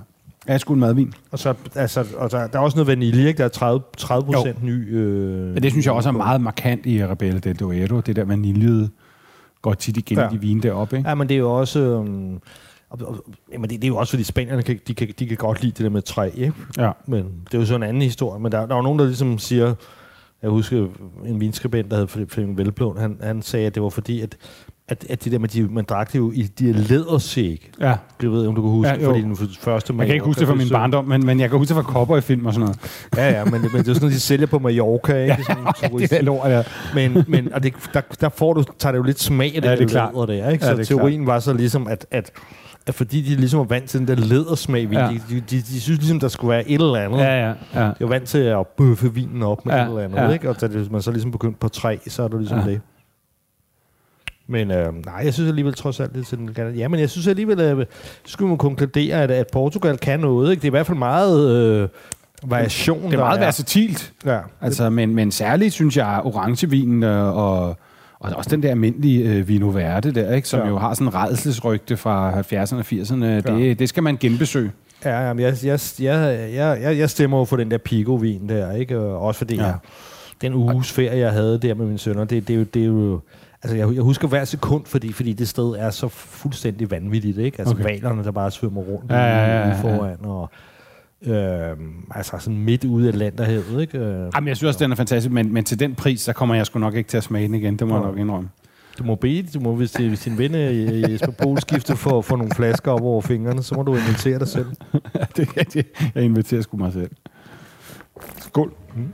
Speaker 1: Ja, sgu en madvin.
Speaker 2: Og så altså, og der, der er også noget vanilje, ikke? Der er 30, 30 procent ny... Øh,
Speaker 1: Men det synes jeg også er meget markant i Rebelle del Duero. Det der vaniljede går tit igen ja. I de vine deroppe, ikke?
Speaker 2: Ja, men det er jo også... Øhm, og, og, jamen det, det er jo også, fordi spanierne kan, de, kan, de kan godt lide det der med træ, ikke?
Speaker 1: Ja.
Speaker 2: Men det er jo så en anden historie. Men der, der var nogen, der ligesom siger... Jeg husker en vinskribent, der hed Flemming Velblom, han, han sagde, at det var fordi, at, at, at det der med, de, man drak det jo i de lædersæk.
Speaker 1: Ja.
Speaker 2: Jeg ved ikke, om du kan huske,
Speaker 1: Ja,
Speaker 2: ja,
Speaker 1: jo.
Speaker 2: fordi den første
Speaker 1: Jeg kan ikke huske det fra min barndom, men, men jeg kan huske det fra cowboy film og sådan noget.
Speaker 2: Ja, ja, men, men det er jo sådan noget, de sælger på Mallorca, ikke?
Speaker 1: Ja,
Speaker 2: Sådan en
Speaker 1: ja, det er lort, ja.
Speaker 2: Men, men og det, der, der får du, tager det jo lidt smag af det,
Speaker 1: Ja,
Speaker 2: ja,
Speaker 1: det er
Speaker 2: det
Speaker 1: klart.
Speaker 2: læder der, ikke?
Speaker 1: Ja,
Speaker 2: Så
Speaker 1: det er
Speaker 2: teorien var så ligesom, at, at, at fordi de ligesom var vant til den der lædersmag,
Speaker 1: Ja.
Speaker 2: ja. de, de, de, de, synes ligesom, der skulle være et eller andet.
Speaker 1: Ja, ja, ja.
Speaker 2: De var vant til at bøffe vinen op med
Speaker 1: Ja,
Speaker 2: ja, et eller andet,
Speaker 1: ja.
Speaker 2: ja. ikke? Og da det- man så ligesom begyndte på tre, så er det ligesom
Speaker 1: Ja.
Speaker 2: ja. det. Men øh, nej, jeg synes alligevel trods alt, det er sådan, kan- ja, men jeg synes alligevel, at så skulle man konkludere, at, at Portugal kan noget, ikke? Det er i hvert fald meget øh, variation,
Speaker 1: Det er meget versatilt.
Speaker 2: Ja,
Speaker 1: Altså, men, men særligt synes jeg, orangevinen øh, og, og også den der almindelige øh, Vino Verde der, ikke, som ja. Jo har sådan en redselsrygte fra 70'erne og 80'erne, det,
Speaker 2: Ja.
Speaker 1: det skal man genbesøge.
Speaker 2: Ja, jamen, jeg, jeg, jeg, jeg, jeg, stemmer jo for den der Pico-vin der, ikke? Og Også fordi
Speaker 1: Ja.
Speaker 2: jeg, den uges ferie, jeg havde der med mine sønner, det, det, er jo, det er jo... Altså, jeg, jeg husker hver sekund, fordi, fordi det sted er så fuldstændig vanvittigt, ikke? Altså,
Speaker 1: Okay.
Speaker 2: valerne, der bare svømmer rundt
Speaker 1: Ja, ja, ja, ja, ja.
Speaker 2: foran, og... Øh, altså sådan midt ude i Atlanterhavet, ikke?
Speaker 1: Jamen, jeg synes også, den er fantastisk, men, men til den pris, så kommer jeg sgu nok ikke til at smage den igen. Det må jeg
Speaker 2: Nå.
Speaker 1: nok indrømme.
Speaker 2: Du må bede, du må, hvis, hvis din ven øh, Jesper Poul skifter for, for nogle flasker op over fingrene, så må du invitere dig selv.
Speaker 1: det er rigtigt. Jeg inviterer sgu mig selv. Skål.
Speaker 3: En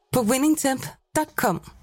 Speaker 3: på winningtemp.com.